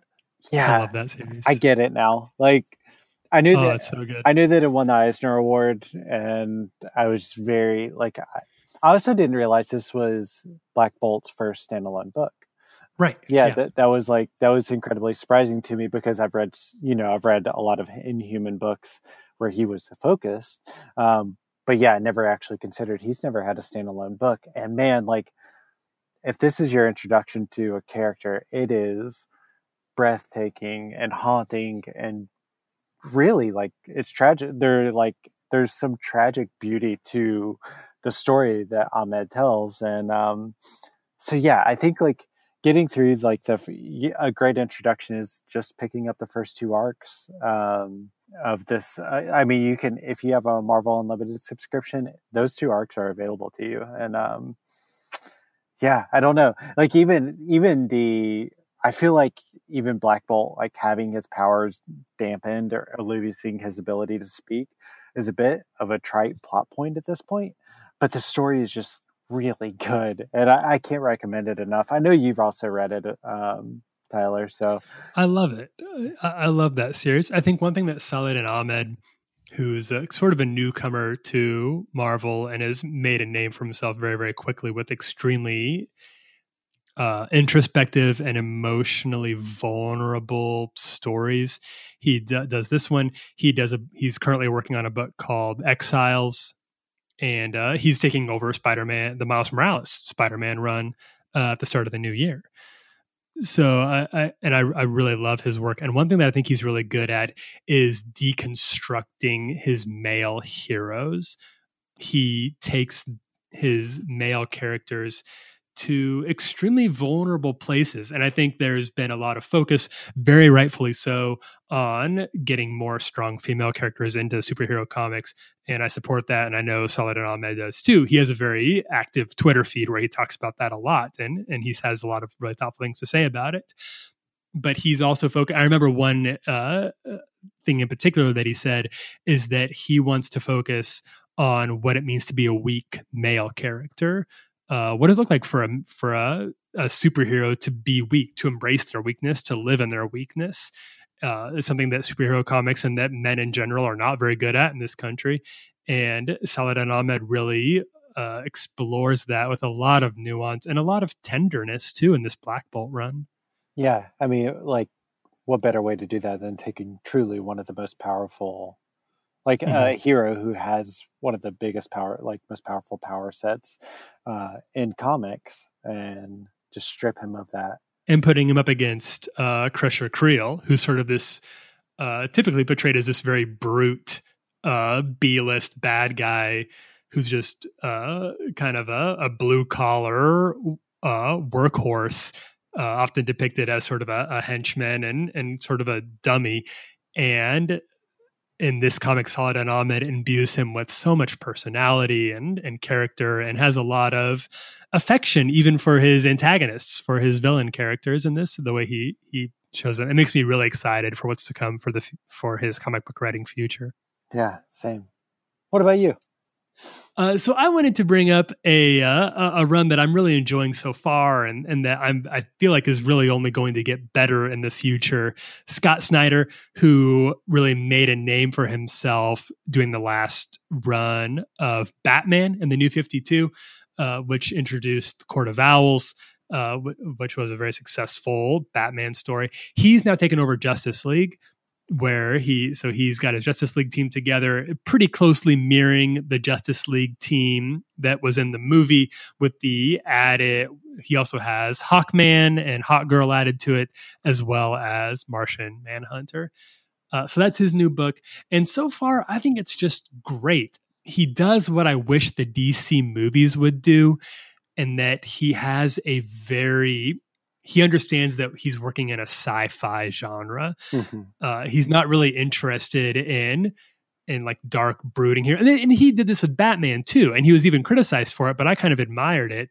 [SPEAKER 3] yeah,
[SPEAKER 2] I love that series.
[SPEAKER 3] I get it now. Like I knew
[SPEAKER 2] oh,
[SPEAKER 3] that
[SPEAKER 2] so
[SPEAKER 3] I knew that it won the Eisner Award, and I was very like I, I also didn't realize this was Black Bolt's first standalone book.
[SPEAKER 2] Right.
[SPEAKER 3] Yeah, yeah, That, that was like that was incredibly surprising to me because I've read you know I've read a lot of Inhuman books where he was the focus, um, but yeah, I never actually considered he's never had a standalone book. And man, like if this is your introduction to a character, it is breathtaking and haunting and really like it's tragic there like there's some tragic beauty to the story that ahmed tells and um so yeah i think like getting through like the a great introduction is just picking up the first two arcs um of this I, I mean you can if you have a marvel unlimited subscription those two arcs are available to you and um yeah i don't know like even even the I feel like even Black Bolt, like having his powers dampened or losing his ability to speak, is a bit of a trite plot point at this point. But the story is just really good, and I, I can't recommend it enough. I know you've also read it, um, Tyler. So
[SPEAKER 2] I love it. I, love that series. I think one thing that Saladin Ahmed who's a, sort of a newcomer to Marvel and has made a name for himself very, very quickly with extremely uh, introspective and emotionally vulnerable stories. He d- does this one. He does a. He's currently working on a book called Exiles, and uh, he's taking over Spider-Man, the Miles Morales Spider-Man run uh, at the start of the new year. So I, I and I, I really love his work. And one thing that I think he's really good at is deconstructing his male heroes. He takes his male characters to extremely vulnerable places. And I think there's been a lot of focus, very rightfully so, on getting more strong female characters into superhero comics. And I support that. And I know Saladin Ahmed does too. He has a very active Twitter feed where he talks about that a lot. And, and he has a lot of really thoughtful things to say about it. But he's also focused. I remember one uh, thing in particular that he said is that he wants to focus on what it means to be a weak male character uh, what does it look like for a for a, a, superhero to be weak, to embrace their weakness, to live in their weakness? Uh, is something that superhero comics and that men in general are not very good at in this country. And Saladin Ahmed really uh, explores that with a lot of nuance and a lot of tenderness too in this Black Bolt run.
[SPEAKER 3] Yeah, I mean, like, what better way to do that than taking truly one of the most powerful like mm-hmm. a hero who has one of the biggest power, like most powerful power sets uh, in comics, and just strip him of that.
[SPEAKER 2] And putting him up against uh, Crusher Creel, who's sort of this uh, typically portrayed as this very brute uh, B-list bad guy who's just uh, kind of a, a blue collar uh, workhorse, uh, often depicted as sort of a, a henchman and and sort of a dummy. And in this comic, Saladin Ahmed imbues him with so much personality and and character, and has a lot of affection even for his antagonists, for his villain characters. In this, the way he he shows them, it makes me really excited for what's to come for the for his comic book writing future.
[SPEAKER 3] Yeah, same. What about you?
[SPEAKER 2] Uh, so I wanted to bring up a uh, a run that I'm really enjoying so far, and and that I'm I feel like is really only going to get better in the future. Scott Snyder, who really made a name for himself doing the last run of Batman and the New Fifty Two, uh, which introduced Court of Owls. Uh, which was a very successful Batman story. He's now taken over Justice League, where he so he's got his Justice League team together, pretty closely mirroring the Justice League team that was in the movie, with the added. He also has Hawkman and Hawkgirl added to it, as well as Martian Manhunter. Uh, so that's his new book, and so far I think it's just great. He does what I wish the DC movies would do, and that he has a very he understands that he's working in a sci-fi genre. Mm-hmm. Uh, he's not really interested in in like dark brooding here, and, and he did this with Batman too, and he was even criticized for it. But I kind of admired it,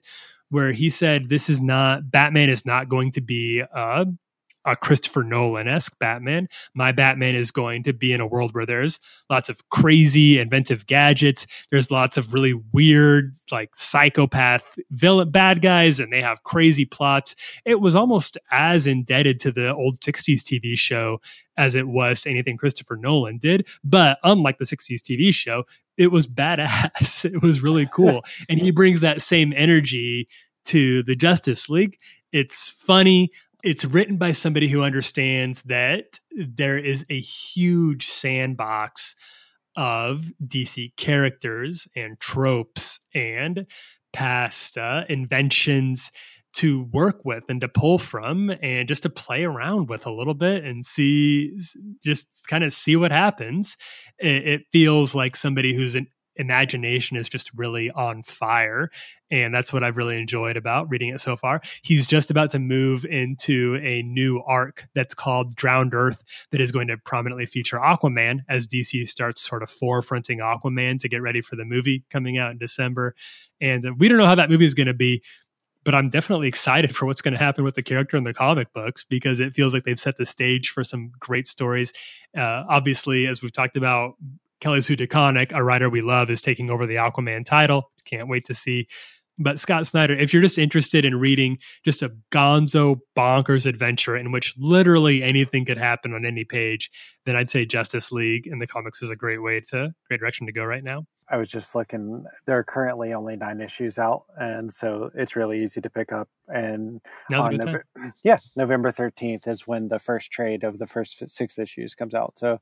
[SPEAKER 2] where he said, "This is not Batman is not going to be a a Christopher Nolan esque Batman. My Batman is going to be in a world where there's lots of crazy, inventive gadgets. There's lots of really weird, like psychopath villain bad guys, and they have crazy plots. It was almost as indebted to the old 60s TV show as it was to anything Christopher Nolan did. But unlike the 60s TV show, it was badass. It was really cool. and he brings that same energy to the Justice League. It's funny it's written by somebody who understands that there is a huge sandbox of DC characters and tropes and past uh, inventions to work with and to pull from and just to play around with a little bit and see just kind of see what happens. It, it feels like somebody who's an imagination is just really on fire. And that's what I've really enjoyed about reading it so far. He's just about to move into a new arc that's called Drowned Earth that is going to prominently feature Aquaman as DC starts sort of forefronting Aquaman to get ready for the movie coming out in December. And we don't know how that movie is going to be. But I'm definitely excited for what's going to happen with the character in the comic books because it feels like they've set the stage for some great stories. Uh, obviously, as we've talked about, Kelly Sue DeConnick, a writer we love, is taking over the Aquaman title. Can't wait to see. But Scott Snyder, if you're just interested in reading just a gonzo bonkers adventure in which literally anything could happen on any page, then I'd say Justice League in the comics is a great way to great direction to go right now.
[SPEAKER 3] I was just looking. There are currently only nine issues out, and so it's really easy to pick up. And
[SPEAKER 2] Now's on November,
[SPEAKER 3] yeah, November thirteenth is when the first trade of the first six issues comes out. So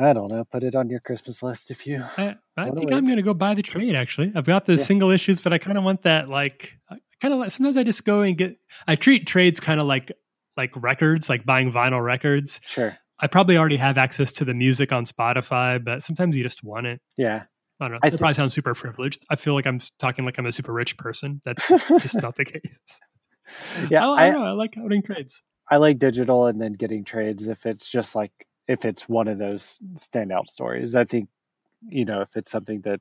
[SPEAKER 3] I don't know. Put it on your Christmas list if you.
[SPEAKER 2] I, I think I'm going to go buy the trade. Actually, I've got the yeah. single issues, but I kind of want that. Like, kind of like sometimes I just go and get. I treat trades kind of like like records, like buying vinyl records.
[SPEAKER 3] Sure.
[SPEAKER 2] I probably already have access to the music on Spotify, but sometimes you just want it.
[SPEAKER 3] Yeah.
[SPEAKER 2] I don't know. I th- probably sounds super privileged. I feel like I'm talking like I'm a super rich person. That's just not the case.
[SPEAKER 3] Yeah,
[SPEAKER 2] I, I, I, know. I like owning trades.
[SPEAKER 3] I like digital and then getting trades if it's just like if it's one of those standout stories. I think, you know, if it's something that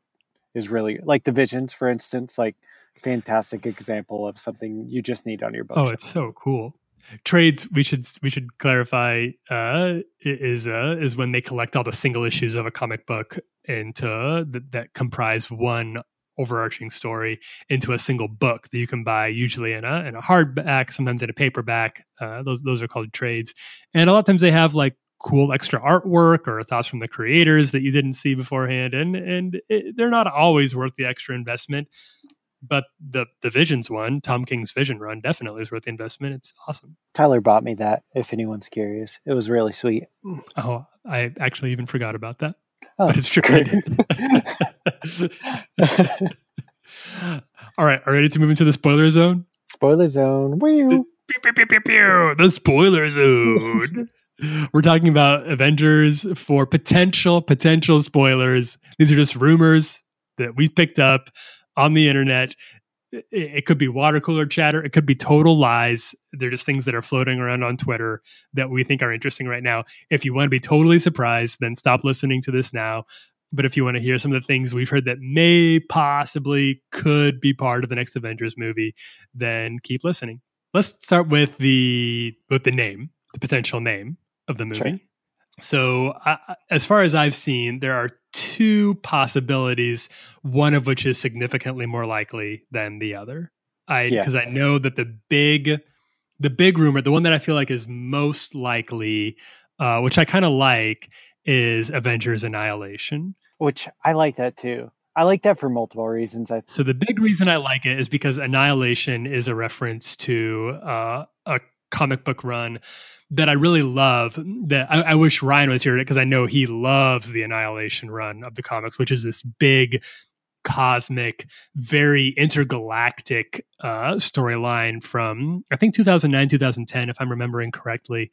[SPEAKER 3] is really like the visions, for instance, like fantastic example of something you just need on your book.
[SPEAKER 2] Oh, it's so cool. Trades we should we should clarify uh, is uh, is when they collect all the single issues of a comic book into that, that comprise one overarching story into a single book that you can buy usually in a in a hardback, sometimes in a paperback. Uh, those those are called trades, and a lot of times they have like cool extra artwork or thoughts from the creators that you didn't see beforehand and and it, they're not always worth the extra investment but the the visions one tom king's vision run definitely is worth the investment. It's awesome.
[SPEAKER 3] Tyler bought me that if anyone's curious. It was really sweet.
[SPEAKER 2] Oh i actually even forgot about that oh, but it's true. All right are ready to move into the spoiler zone?
[SPEAKER 3] Spoiler zone. The,
[SPEAKER 2] the spoiler zone. We're talking about Avengers for potential potential spoilers. These are just rumors that we've picked up on the internet. It, it could be water cooler chatter. It could be total lies. They're just things that are floating around on Twitter that we think are interesting right now. If you want to be totally surprised, then stop listening to this now. But if you want to hear some of the things we've heard that may possibly could be part of the next Avengers movie, then keep listening. Let's start with the with the name, the potential name of the movie. Sure. So, uh, as far as I've seen, there are two possibilities, one of which is significantly more likely than the other. I because I know that the big the big rumor, the one that I feel like is most likely, uh, which I kind of like, is Avengers Annihilation.
[SPEAKER 3] Which I like that too. I like that for multiple reasons. I
[SPEAKER 2] so the big reason I like it is because Annihilation is a reference to uh, a comic book run that I really love. That I, I wish Ryan was here because I know he loves the Annihilation run of the comics, which is this big cosmic, very intergalactic uh, storyline from I think 2009, 2010, if I'm remembering correctly,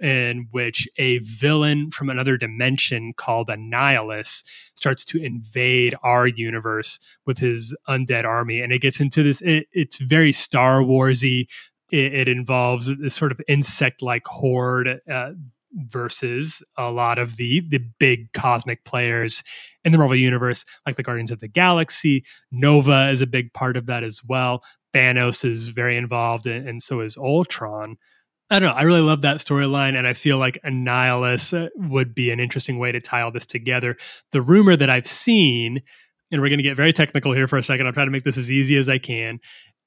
[SPEAKER 2] in which a villain from another dimension called Annihilus starts to invade our universe with his undead army, and it gets into this. It, it's very Star Warsy. It, it involves this sort of insect-like horde. Uh, versus a lot of the the big cosmic players in the Marvel universe, like the Guardians of the Galaxy. Nova is a big part of that as well. Thanos is very involved, and, and so is Ultron. I don't know. I really love that storyline, and I feel like Annihilus uh, would be an interesting way to tie all this together. The rumor that I've seen, and we're going to get very technical here for a second. I'll try to make this as easy as I can.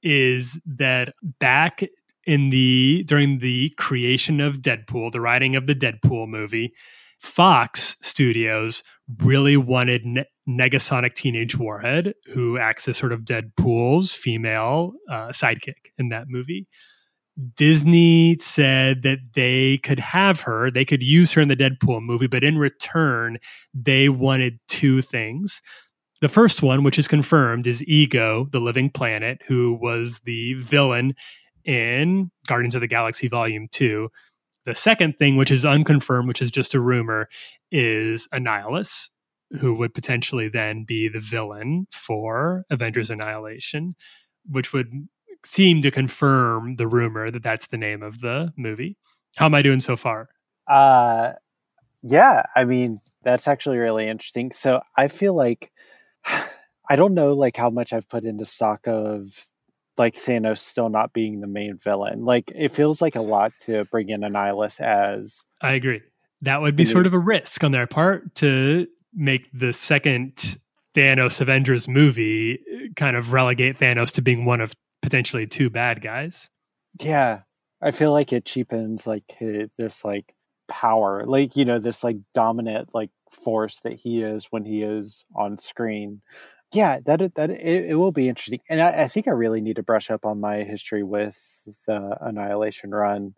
[SPEAKER 2] Is that back in the during the creation of Deadpool, the writing of the Deadpool movie, Fox Studios really wanted ne- Negasonic Teenage Warhead, who acts as sort of Deadpool's female uh, sidekick in that movie. Disney said that they could have her, they could use her in the Deadpool movie, but in return, they wanted two things. The first one, which is confirmed, is Ego, the living planet, who was the villain in Guardians of the Galaxy Volume 2. The second thing, which is unconfirmed, which is just a rumor, is Annihilus, who would potentially then be the villain for Avengers Annihilation, which would seem to confirm the rumor that that's the name of the movie. How am I doing so far?
[SPEAKER 3] Uh, yeah, I mean that's actually really interesting. So I feel like I don't know like how much I've put into stock of like Thanos still not being the main villain. Like it feels like a lot to bring in Annihilus as.
[SPEAKER 2] I agree. That would be sort of a risk on their part to make the second Thanos Avengers movie uh, kind of relegate Thanos to being one of potentially two bad guys.
[SPEAKER 3] Yeah, I feel like it cheapens like his, this like power, like you know this like dominant like force that he is when he is on screen. Yeah, that that it, it will be interesting, and I, I think I really need to brush up on my history with the Annihilation run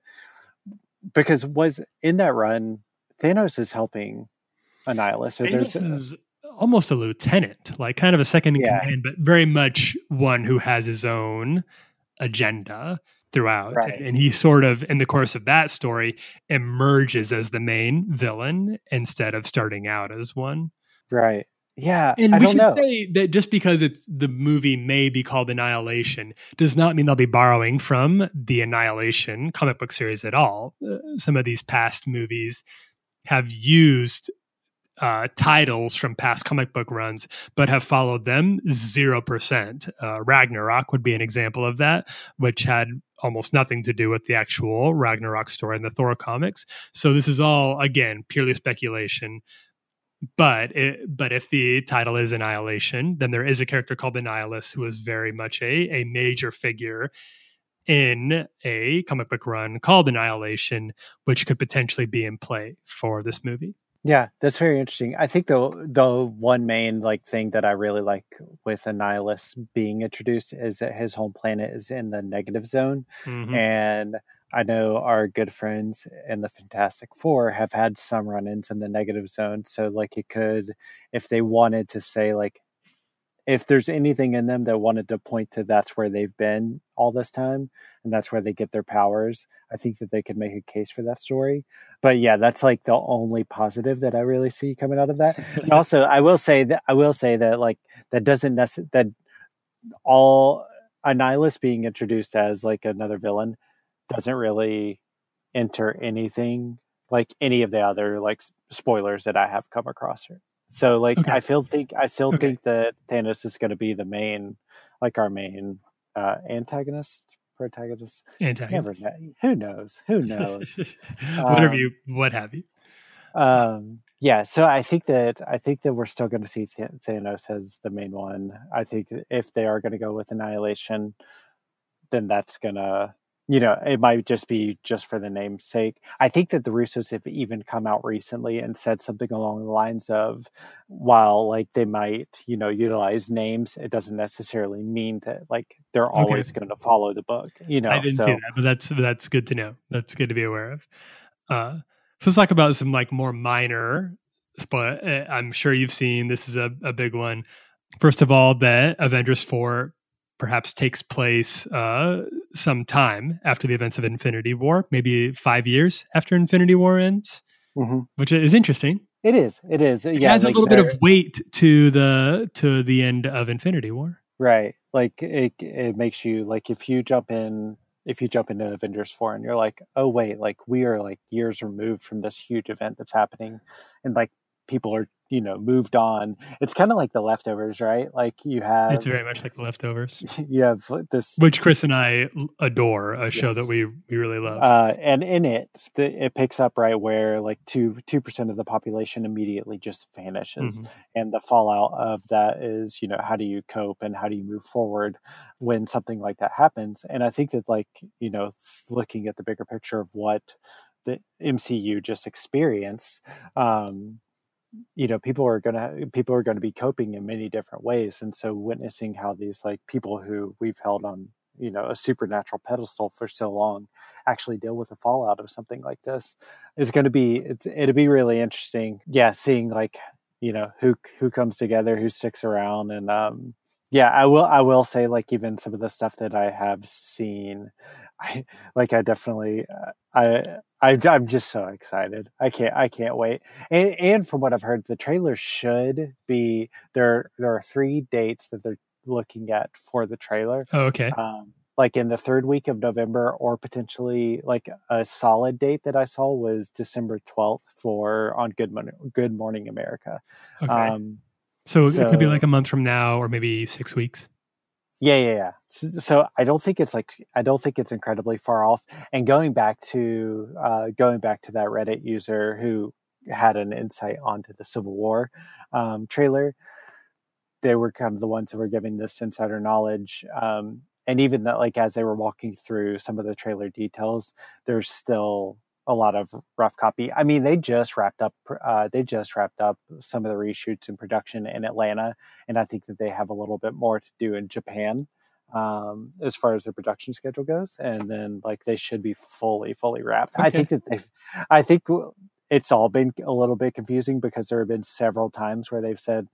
[SPEAKER 3] because was in that run Thanos is helping Annihilus.
[SPEAKER 2] So Thanos is almost a lieutenant, like kind of a second in yeah. command, but very much one who has his own agenda throughout. Right. And he sort of, in the course of that story, emerges as the main villain instead of starting out as one.
[SPEAKER 3] Right. Yeah,
[SPEAKER 2] and
[SPEAKER 3] I
[SPEAKER 2] we should
[SPEAKER 3] know.
[SPEAKER 2] say that just because it's the movie may be called Annihilation does not mean they'll be borrowing from the Annihilation comic book series at all. Uh, some of these past movies have used uh, titles from past comic book runs, but have followed them 0%. Uh, Ragnarok would be an example of that, which had almost nothing to do with the actual Ragnarok story in the Thor comics. So this is all, again, purely speculation. But it, but if the title is Annihilation, then there is a character called Annihilus who is very much a, a major figure in a comic book run called Annihilation, which could potentially be in play for this movie.
[SPEAKER 3] Yeah, that's very interesting. I think the the one main like thing that I really like with Annihilus being introduced is that his home planet is in the negative zone, mm-hmm. and I know our good friends in the Fantastic Four have had some run-ins in the negative zone. So like it could, if they wanted to say like, if there's anything in them that wanted to point to that's where they've been all this time and that's where they get their powers i think that they could make a case for that story but yeah that's like the only positive that i really see coming out of that and also i will say that i will say that like that doesn't necessarily that all annihilus being introduced as like another villain doesn't really enter anything like any of the other like spoilers that i have come across here. So like okay. I feel think I still okay. think that Thanos is going to be the main like our main uh antagonist protagonist.
[SPEAKER 2] Antagonist.
[SPEAKER 3] Never, who knows? Who knows?
[SPEAKER 2] Whatever um, you what have you.
[SPEAKER 3] Um, yeah, so I think that I think that we're still going to see Th- Thanos as the main one. I think if they are going to go with Annihilation, then that's gonna you know, it might just be just for the name's sake. I think that the Russos have even come out recently and said something along the lines of, while like they might, you know, utilize names, it doesn't necessarily mean that like they're always okay. going to follow the book. You know,
[SPEAKER 2] I didn't so. see that, but that's that's good to know. That's good to be aware of. Uh, so let's talk about some like more minor, but uh, I'm sure you've seen this is a, a big one. First of all, that Avengers four perhaps takes place uh, some time after the events of Infinity War, maybe five years after Infinity War ends, mm-hmm. which is interesting.
[SPEAKER 3] It is. It is.
[SPEAKER 2] It yeah, adds like a little bit of weight to the to the end of Infinity War.
[SPEAKER 3] Right. Like it. It makes you like if you jump in if you jump into Avengers four and you're like, oh wait, like we are like years removed from this huge event that's happening, and like people are you know moved on. It's kind of like the leftovers right? Like you have
[SPEAKER 2] it's very much like the leftovers.
[SPEAKER 3] you have this
[SPEAKER 2] which chris and i adore a yes. show that we we really love.
[SPEAKER 3] Uh, and in it the, it picks up right where like two two percent of the population immediately just vanishes. Mm-hmm. and the fallout of that is you know how do you cope and how do you move forward when something like that happens? And i think that like you know looking at the bigger picture of what the mcu just experienced um you know people are going to people are going to be coping in many different ways and so witnessing how these like people who we've held on you know a supernatural pedestal for so long actually deal with the fallout of something like this is going to be it's it'll be really interesting yeah seeing like you know who who comes together who sticks around and um yeah i will i will say like even some of the stuff that i have seen i like i definitely uh, i I, I'm just so excited. I can't. I can't wait. And, and from what I've heard, the trailer should be there. There are three dates that they're looking at for the trailer.
[SPEAKER 2] Oh, okay. Um,
[SPEAKER 3] like in the third week of November, or potentially like a solid date that I saw was December 12th for on Good Morning, Good Morning America.
[SPEAKER 2] Okay. Um, so, so it could be like a month from now, or maybe six weeks.
[SPEAKER 3] Yeah, yeah, yeah. So, I don't think it's like I don't think it's incredibly far off. And going back to uh, going back to that Reddit user who had an insight onto the Civil War um, trailer, they were kind of the ones who were giving this insider knowledge. Um, and even that, like as they were walking through some of the trailer details, there's still a lot of rough copy. I mean, they just wrapped up. Uh, they just wrapped up some of the reshoots in production in Atlanta, and I think that they have a little bit more to do in Japan um, as far as their production schedule goes. And then, like, they should be fully, fully wrapped. Okay. I think that they've. I think it's all been a little bit confusing because there have been several times where they've said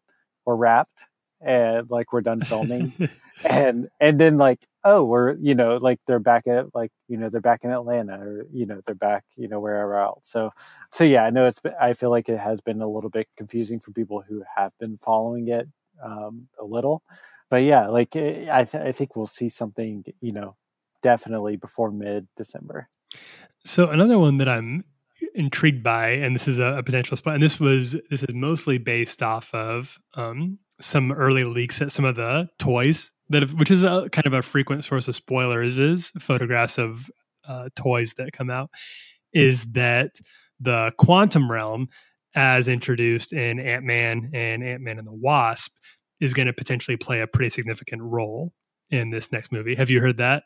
[SPEAKER 3] we're wrapped and like we're done filming. And and then like oh we're you know like they're back at like you know they're back in atlanta or you know they're back you know wherever else. So so yeah i know it's i feel like it has been a little bit confusing for people who have been following it um a little. But yeah like eh, i th- i think we'll see something you know definitely before mid december
[SPEAKER 2] so another one that i'm intrigued by and this is a, a potential spot and this was this is mostly based off of um some early leaks at some of the toys that, have, which is a kind of a frequent source of spoilers, is photographs of uh, toys that come out. Is that the quantum realm, as introduced in Ant Man and Ant Man and the Wasp, is going to potentially play a pretty significant role in this next movie. Have you heard that?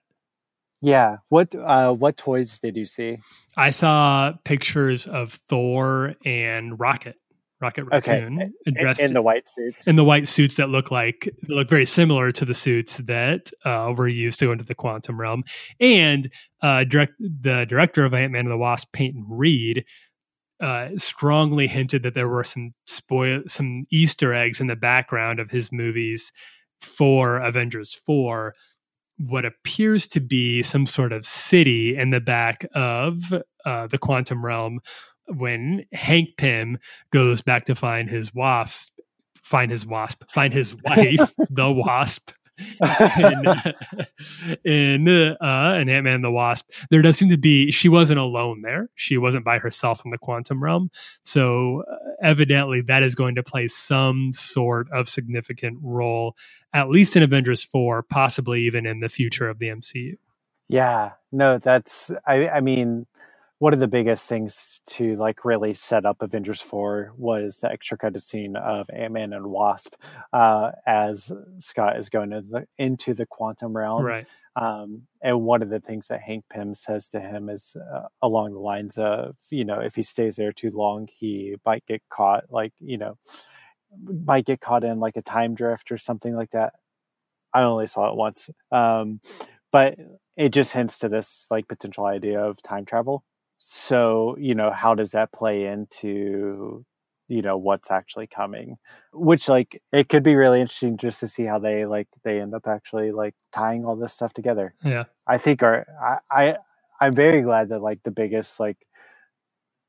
[SPEAKER 3] Yeah. What uh, what toys did you see?
[SPEAKER 2] I saw pictures of Thor and Rocket. Rocket Raccoon
[SPEAKER 3] okay. dressed in the white suits.
[SPEAKER 2] In the white suits that look like look very similar to the suits that uh, were used to go into the quantum realm. And uh, direct the director of Ant Man and the Wasp, Peyton Reed, uh, strongly hinted that there were some spoil some Easter eggs in the background of his movies for Avengers Four. What appears to be some sort of city in the back of uh, the quantum realm when Hank Pym goes back to find his wasp, find his wasp, find his wife, the wasp. in, uh, in uh, an Ant Man the Wasp, there does seem to be she wasn't alone there. She wasn't by herself in the quantum realm. So uh, evidently, that is going to play some sort of significant role, at least in Avengers four, possibly even in the future of the MCU.
[SPEAKER 3] Yeah, no, that's I. I mean, one of the biggest things to like really set up Avengers 4 was the extra credit scene of Ant-Man and Wasp uh, as Scott is going into the, into the quantum realm.
[SPEAKER 2] Right.
[SPEAKER 3] Um, and one of the things that Hank Pym says to him is uh, along the lines of, you know, if he stays there too long, he might get caught, like, you know, might get caught in like a time drift or something like that. I only saw it once. Um, but it just hints to this like potential idea of time travel. So, you know, how does that play into you know what's actually coming? Which like it could be really interesting just to see how they like they end up actually like tying all this stuff together.
[SPEAKER 2] Yeah.
[SPEAKER 3] I think our i, I i'm very glad that like the biggest like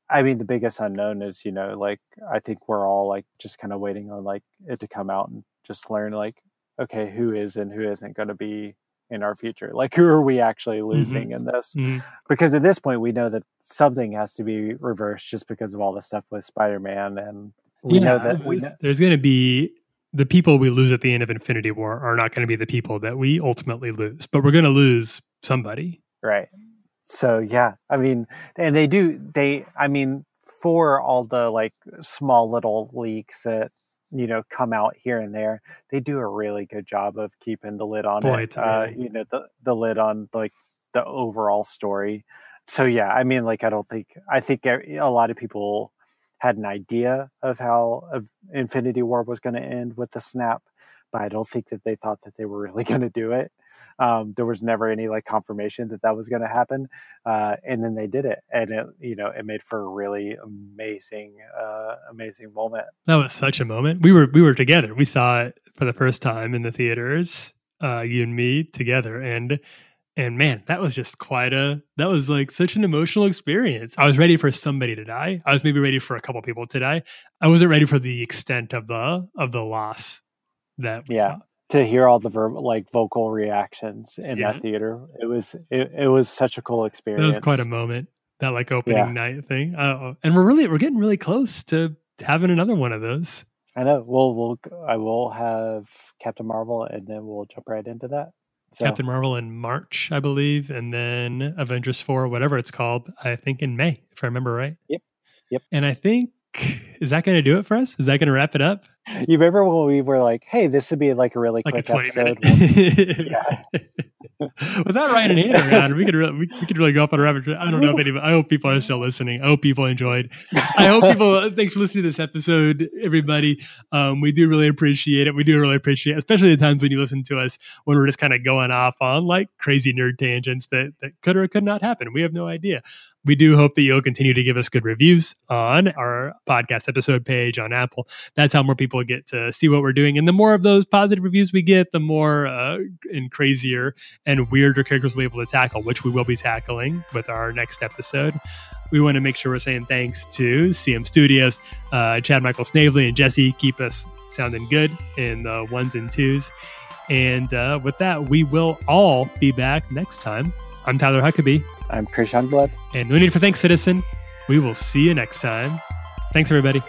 [SPEAKER 3] i mean the biggest unknown is you know like i think we're all like just kind of waiting on like it to come out and just learn like okay who is and who isn't going to be in our future like who are we actually
[SPEAKER 2] Mm-hmm.
[SPEAKER 3] losing in this
[SPEAKER 2] Mhm.
[SPEAKER 3] because at this point we know that something has to be reversed just because of all the stuff with spider-man and we know that we know,
[SPEAKER 2] there's going to be the people we lose at the end of Infinity War are not going to be the people that we ultimately lose, but we're going to lose somebody.
[SPEAKER 3] right so yeah i mean and they do they i mean for all the like small little leaks that you know come out here and there. They do a really good job of keeping the lid on
[SPEAKER 2] Boy,
[SPEAKER 3] it uh, you know the, the lid on like the overall story. So yeah i mean like i don't think i think a lot of people had an idea of how of infinity war was going to end with the snap but i don't think that they thought that they were really going to do it um, there was never any like confirmation that that was going to happen uh, and then they did it and it you know it made for a really amazing uh, amazing moment
[SPEAKER 2] That was such a moment. We were we were together. We saw it for the first time in the theaters, uh, you and me together, and and man, that was just quite a that was like such an emotional experience. I was ready for somebody to die. I was maybe ready for a couple people to die. I wasn't ready for the extent of the of the loss that
[SPEAKER 3] Yeah.
[SPEAKER 2] saw.
[SPEAKER 3] to hear all the verb like vocal reactions in
[SPEAKER 2] Yeah.
[SPEAKER 3] that theater it was it, it was such a cool
[SPEAKER 2] That
[SPEAKER 3] experience
[SPEAKER 2] was quite a moment. That like opening
[SPEAKER 3] Yeah.
[SPEAKER 2] night thing. Uh, and we're really we're getting really close to having another one of those.
[SPEAKER 3] i know we'll we'll i will have captain marvel and then we'll jump right into that so
[SPEAKER 2] Captain Marvel in March, I believe, and then Avengers 4, whatever it's called, I think in May, if I remember right.
[SPEAKER 3] Yep. Yep.
[SPEAKER 2] And I think, is that going to do it for us? Is that going to wrap it up?
[SPEAKER 3] you remember when we were like hey this would be like a really
[SPEAKER 2] Like
[SPEAKER 3] quick
[SPEAKER 2] 20
[SPEAKER 3] episode We'll-
[SPEAKER 2] minute.
[SPEAKER 3] yeah.
[SPEAKER 2] Without Ryan and around, we could really, we, we could really go up on a rabbit trail. I don't know if anybody, I hope people are still listening. I hope people enjoyed. I hope people, thanks for listening to this episode, everybody. Um, we do really appreciate it. We do really appreciate it, especially the times when you listen to us when we're just kind of going off on like crazy nerd tangents that, that could or could not happen. We have no idea. We do hope that you'll continue to give us good reviews on our podcast episode page on Apple. That's how more people get to see what we're doing. And the more of those positive reviews we get, the more uh, and crazier and weirder characters we'll be able to tackle, which we will be tackling with our next episode. We want to make sure we're saying thanks to CM Studios, uh, Chad Michael Snavely, and Jesse. Keep us sounding good in the ones and twos. And uh, with that, we will all be back next time. I'm Tyler Huckabee,
[SPEAKER 3] i'm chris youngblood
[SPEAKER 2] and No Need for Thanks, Citizen. We will see you next time. Thanks, everybody.